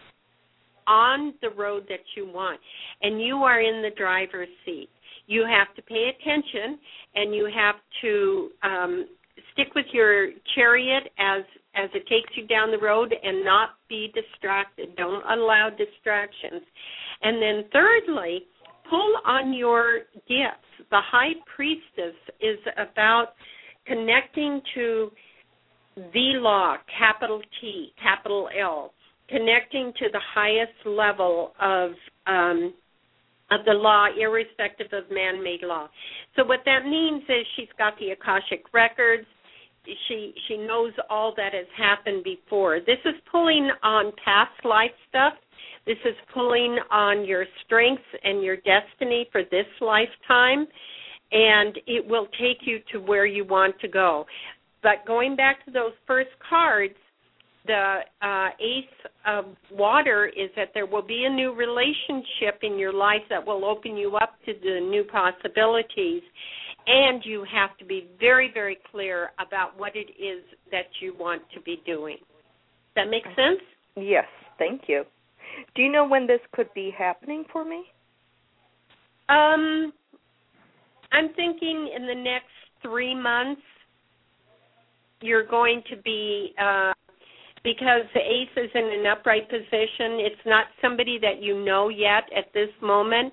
Speaker 3: on the road that you want, and you are in the driver's seat. You have to pay attention, and you have to um, stick with your chariot as as it takes you down the road and not be distracted. Don't allow distractions. And then thirdly, pull on your gifts. The high priestess is about connecting to the law, capital T, capital L, connecting to the highest level of um, of the law, irrespective of man-made law. So what that means is she's got the akashic records. She she knows all that has happened before. This is pulling on past life stuff. This is pulling on your strengths and your destiny for this lifetime, and it will take you to where you want to go. But going back to those first cards, the uh, ace of water is that there will be a new relationship in your life that will open you up to the new possibilities and you have to be very, very clear about what it is that you want to be doing. Does that make sense?
Speaker 6: Yes, thank you. Do you know when this could be happening for me?
Speaker 3: Um, I'm thinking in the next three months, you're going to be uh, because the ace is in an upright position. It's not somebody that you know yet at this moment.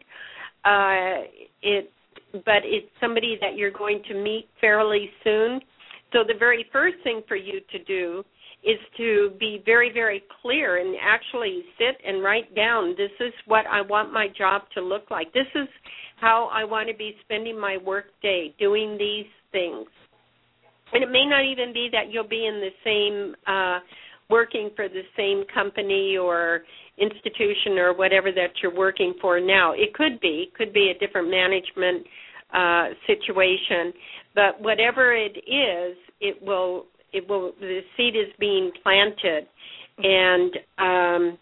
Speaker 3: Uh, it, but it's somebody that you're going to meet fairly soon. So the very first thing for you to do is to be very, very clear and actually sit and write down this is what I want my job to look like. This is how I want to be spending my work day, doing these things. And it may not even be that you'll be in the same uh working for the same company or institution or whatever that you're working for now. It could be, could be a different management uh situation, but whatever it is, it will it will the seed is being planted and um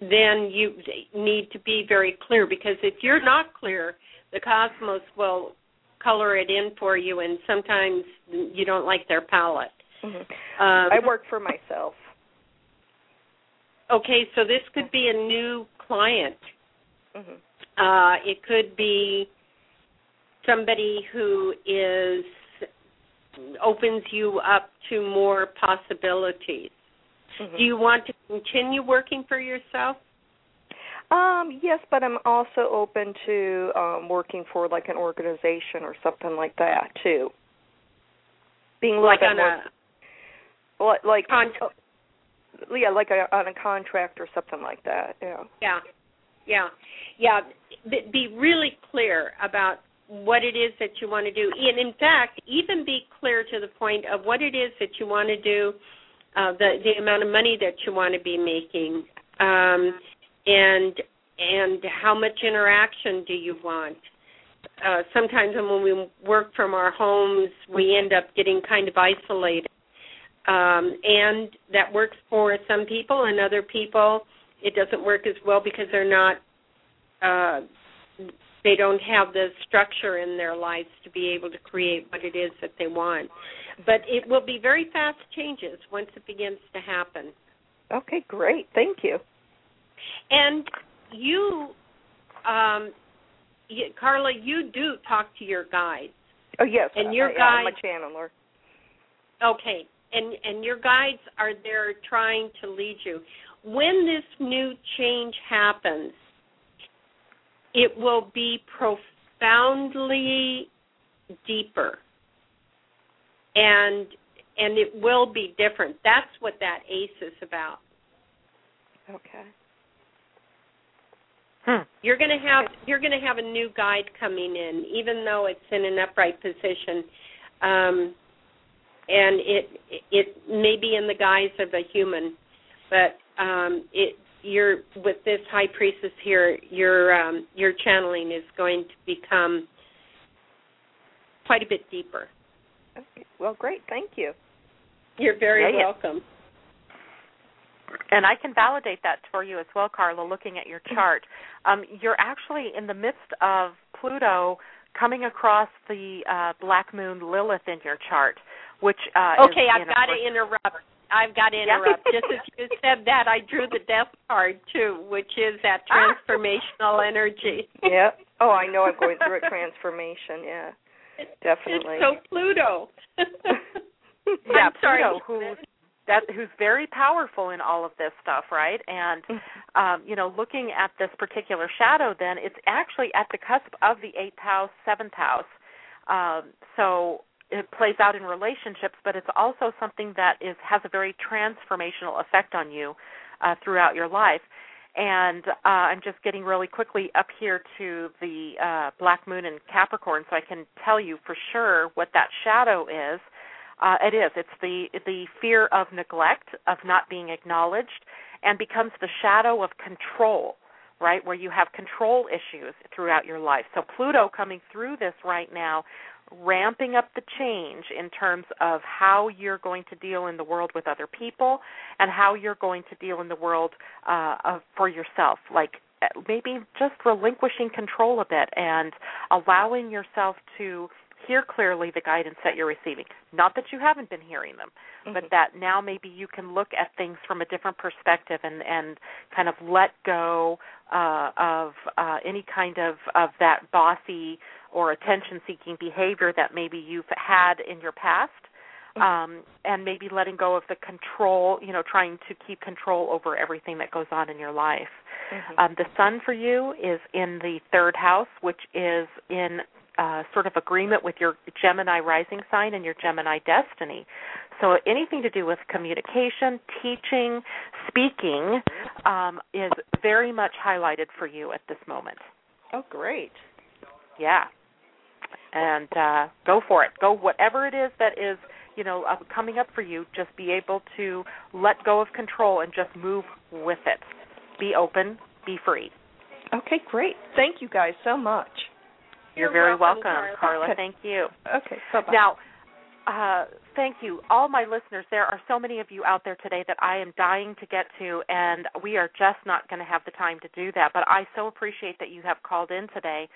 Speaker 3: then you need to be very clear because if you're not clear the cosmos will color it in for you and sometimes you don't like their palette
Speaker 6: Mm-hmm.
Speaker 3: um,
Speaker 6: I work for myself.
Speaker 3: okay so this could be a new client
Speaker 6: hmm
Speaker 3: uh it could be somebody who is opens you up to more possibilities
Speaker 6: Mm-hmm.
Speaker 3: do you want to continue working for yourself
Speaker 6: Um, yes, but I'm also open to um working for like an organization or something like that too. Being
Speaker 3: like on
Speaker 6: more
Speaker 3: a
Speaker 6: like,
Speaker 3: con-
Speaker 6: yeah, like a, on a contract or something like that. Yeah.
Speaker 3: Yeah, yeah, yeah. Be really clear about what it is that you want to do, and in fact, even be clear to the point of what it is that you want to do, uh, the the amount of money that you want to be making, um, and and how much interaction do you want. Uh, sometimes when we work from our homes, we end up getting kind of isolated um, and that works for some people and other people it doesn't work as well because they're not uh, they don't have the structure in their lives to be able to create what it is that they want but it will be very fast changes once it begins to happen
Speaker 6: Okay, great. Thank you.
Speaker 3: And you um you, Carla you do talk to your guides
Speaker 6: Oh yes,
Speaker 3: And your
Speaker 6: I, yeah, I'm a channeler.
Speaker 3: Okay, and and your guides are there trying to lead you. When this new change happens, it will be profoundly deeper, and and it will be different. That's what that ace is about.
Speaker 6: Okay.
Speaker 2: Hmm.
Speaker 3: You're going to have you're going to have a new guide coming in, even though it's in an upright position, um, and it it may be in the guise of a human, but um, it you're with this high priestess here, your um, your channeling is going to become quite a bit deeper.
Speaker 6: Okay. Well, great. Thank you.
Speaker 3: You're very
Speaker 2: Yeah, yeah.
Speaker 3: Welcome.
Speaker 2: And I can validate that for you as well, Carla, looking at your chart. Um, you're actually in the midst of Pluto coming across the uh, black moon Lilith in your chart, which uh,
Speaker 3: Okay,
Speaker 2: is,
Speaker 3: I've got to interrupt. I've got to
Speaker 2: Yeah.
Speaker 3: interrupt. Just as [LAUGHS] you said that, I drew the death card too, which is that
Speaker 2: Ah.
Speaker 3: transformational energy.
Speaker 6: Yeah. Oh, I know. I'm going through a [LAUGHS] transformation. Yeah. Definitely.
Speaker 3: It's so Pluto. [LAUGHS]
Speaker 2: yeah,
Speaker 3: I'm sorry.
Speaker 2: Pluto, who's that who's very powerful in all of this stuff, right? And um, you know, looking at this particular shadow, then it's actually at the cusp of the eighth house, seventh house. Um, so it plays out in relationships, but it's also something that is has a very transformational effect on you uh, throughout your life. And uh, I'm just getting really quickly up here to the uh, black moon and Capricorn, so I can tell you for sure what that shadow is. Uh, it is. It's the the fear of neglect, of not being acknowledged, and becomes the shadow of control, right? Where you have control issues throughout your life. So Pluto coming through this right now, ramping up the change in terms of how you're going to deal in the world with other people, and how you're going to deal in the world uh, of, for yourself, like maybe just relinquishing control a bit and allowing yourself to hear clearly the guidance that you're receiving. Not that you haven't been hearing them, mm-hmm. but that now maybe you can look at things from a different perspective and and kind of let go uh, of uh, any kind of of that bossy or attention seeking behavior that maybe you've had in your past. Mm-hmm. Um, and maybe letting go of the control, you know, trying to keep control over everything that goes on in your life. Mm-hmm. Um, the sun for you is in the third house, which is in uh, sort of agreement with your Gemini rising sign and your Gemini destiny. So anything to do with communication, teaching, speaking um, is very much highlighted for you at this moment.
Speaker 6: Oh, great.
Speaker 2: Yeah. And uh, go for it. Go whatever it is that is, you know, uh, coming up for you. Just be able to let go of control and just move with it. Be open. Be free.
Speaker 6: Okay, great. Thank you guys so much.
Speaker 2: You're, You're very welcome, welcome Carla.
Speaker 6: Okay.
Speaker 2: Thank you.
Speaker 6: Okay, bye-bye.
Speaker 2: Now, uh, thank you, all my listeners. There are so many of you out there today that I am dying to get to, and we are just not going to have the time to do that. But I so appreciate that you have called in today.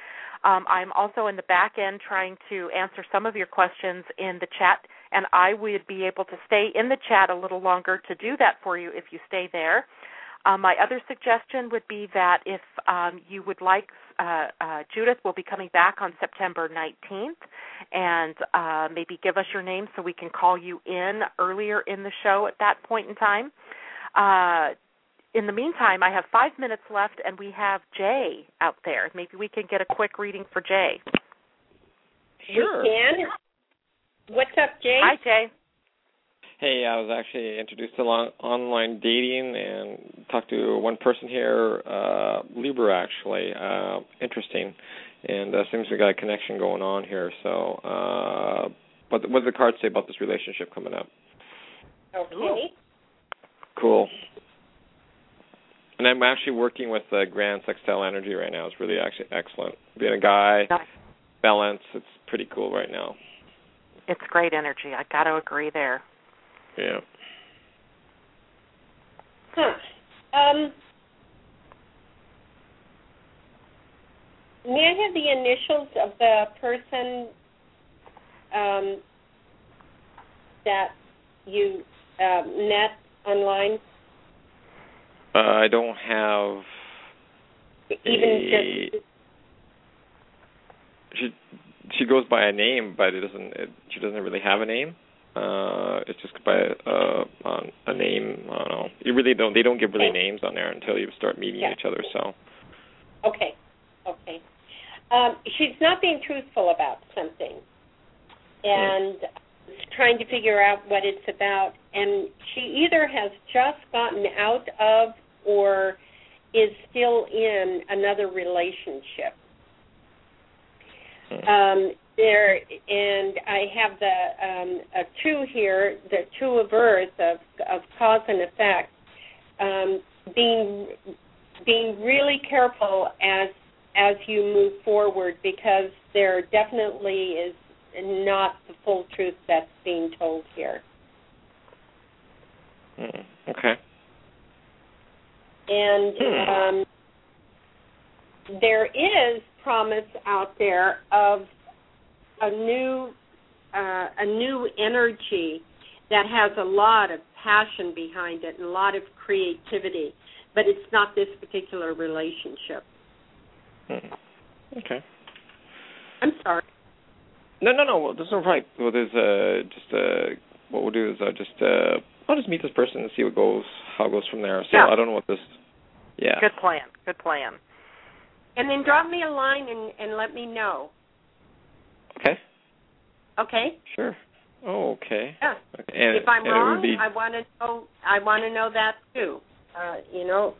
Speaker 2: Um, I'm also in the back end trying to answer some of your questions in the chat, and I would be able to stay in the chat a little longer to do that for you if you stay there. Um, my other suggestion would be that if um, you would like, uh, uh, Judyth will be coming back on September 19th, and uh, maybe give us your name so we can call you in earlier in the show at that point in time. Uh, in the meantime, I have five minutes left, and we have Jay out there. Maybe we can get a quick reading for Jay.
Speaker 3: Sure. We can. What's up, Jay?
Speaker 2: Hi, Jay.
Speaker 7: Hey, I was actually introduced to long, online dating and talked to one person here, uh, Libra actually. Uh, interesting, and uh, seems we got a connection going on here. So, uh, but what does the card say about this relationship coming up?
Speaker 3: Okay.
Speaker 7: Cool. And I'm actually working with uh, Grand Sextile Energy right now. It's really actually excellent. Being a guy, balance, it's pretty cool right now.
Speaker 2: It's great energy. I got to agree there.
Speaker 7: Yeah.
Speaker 3: Huh. Um, may I have the initials of the person um, that you uh, met online?
Speaker 7: Uh, I don't have.
Speaker 3: Even
Speaker 7: a,
Speaker 3: just.
Speaker 7: She she goes by a name, but it doesn't. It, she doesn't really have a name. Uh, it's just by uh, on a name. I don't know. You really don't. They don't give really
Speaker 3: okay.
Speaker 7: names on there until you start meeting
Speaker 3: yeah.
Speaker 7: each other. So.
Speaker 3: Okay. Okay. Um, she's not being truthful about something, and hmm. trying to figure out what it's about. And she either has just gotten out of or is still in another relationship.
Speaker 7: Hmm.
Speaker 3: Um, there, and I have the um, a two here, the two of Earth of of cause and effect. Um, being being really careful as as you move forward because there definitely is not the full truth that's being told here.
Speaker 7: Mm, okay.
Speaker 3: And
Speaker 7: hmm.
Speaker 3: um, there is promise out there of a new uh, a new energy that has a lot of passion behind it and a lot of creativity, but it's not this particular relationship.
Speaker 7: Hmm. Okay.
Speaker 3: I'm sorry.
Speaker 7: No, no, no. Well, there's no right. Well, there's uh, just uh, what we'll do is uh, just uh, I'll just meet this person and see what goes, how it goes from there. So
Speaker 2: yeah.
Speaker 7: I don't know what this. Yeah.
Speaker 2: Good plan. Good plan.
Speaker 3: And then drop me a line and, and let me know.
Speaker 7: Okay.
Speaker 3: Okay.
Speaker 7: Sure. Oh, okay.
Speaker 3: Yeah.
Speaker 7: Okay. And,
Speaker 3: if I'm
Speaker 7: and
Speaker 3: wrong,
Speaker 7: be...
Speaker 3: I want to know. I want to know that too. Uh, you know.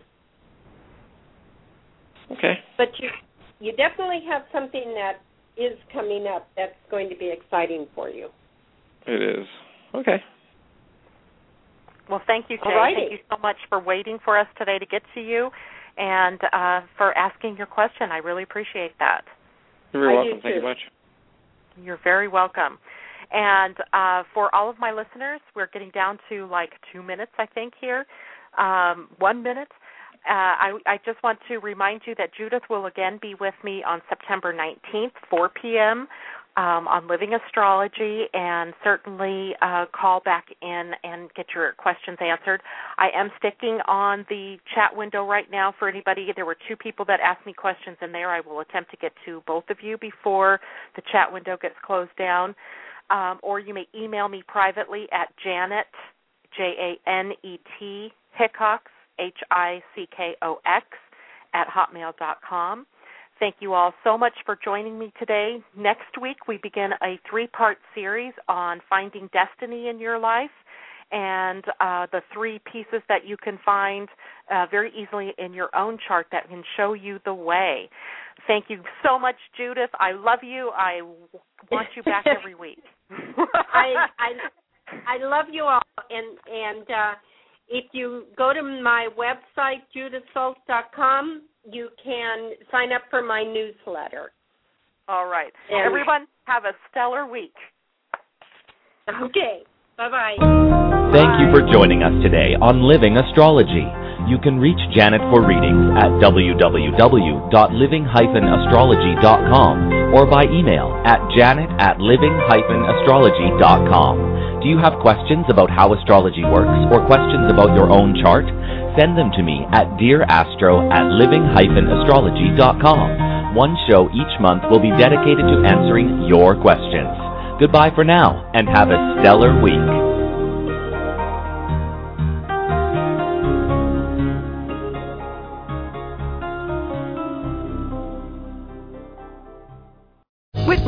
Speaker 7: Okay.
Speaker 3: But you, you definitely have something that is coming up that's going to be exciting for you.
Speaker 7: It is. Okay.
Speaker 2: Well, thank you, Jay.
Speaker 3: Alrighty.
Speaker 2: Thank you so much for waiting for us today to get to you and uh, for asking your question. I really appreciate that.
Speaker 7: You're
Speaker 3: I
Speaker 7: welcome. Thank you much.
Speaker 2: You're very welcome. And uh, for all of my listeners, we're getting down to like two minutes, I think, here. Um, one minute. I, I just want to remind you that Judyth will again be with me on September 19th, 4 p.m. Um, on Living Astrology, and certainly uh, call back in and get your questions answered. I am sticking on the chat window right now for anybody. There were two people that asked me questions in there. I will attempt to get to both of you before the chat window gets closed down. Um, or you may email me privately at Janet, J A N E T, Hickox, H I C K O X, at hotmail.com. Thank you all so much for joining me today. Next week, we begin a three part series on finding destiny in your life and uh, the three pieces that you can find uh, very easily in your own chart that can show you the way. Thank you so much, Judyth. I love you. I want you back every [LAUGHS] week.
Speaker 3: I, I I love you all, and and uh, if you go to my website judythsult.com, you can sign up for my newsletter.
Speaker 2: All right. And Everyone, have a stellar week.
Speaker 3: Okay. Bye bye.
Speaker 1: Thank you for joining us today on Living Astrology. You can reach Janet for readings at www.living-astrology.com or by email at janet at living-astrology.com. Do you have questions about how astrology works or questions about your own chart? Send them to me at dearastro at living-astrology.com. One show each month will be dedicated to answering your questions. Goodbye for now and have a stellar week.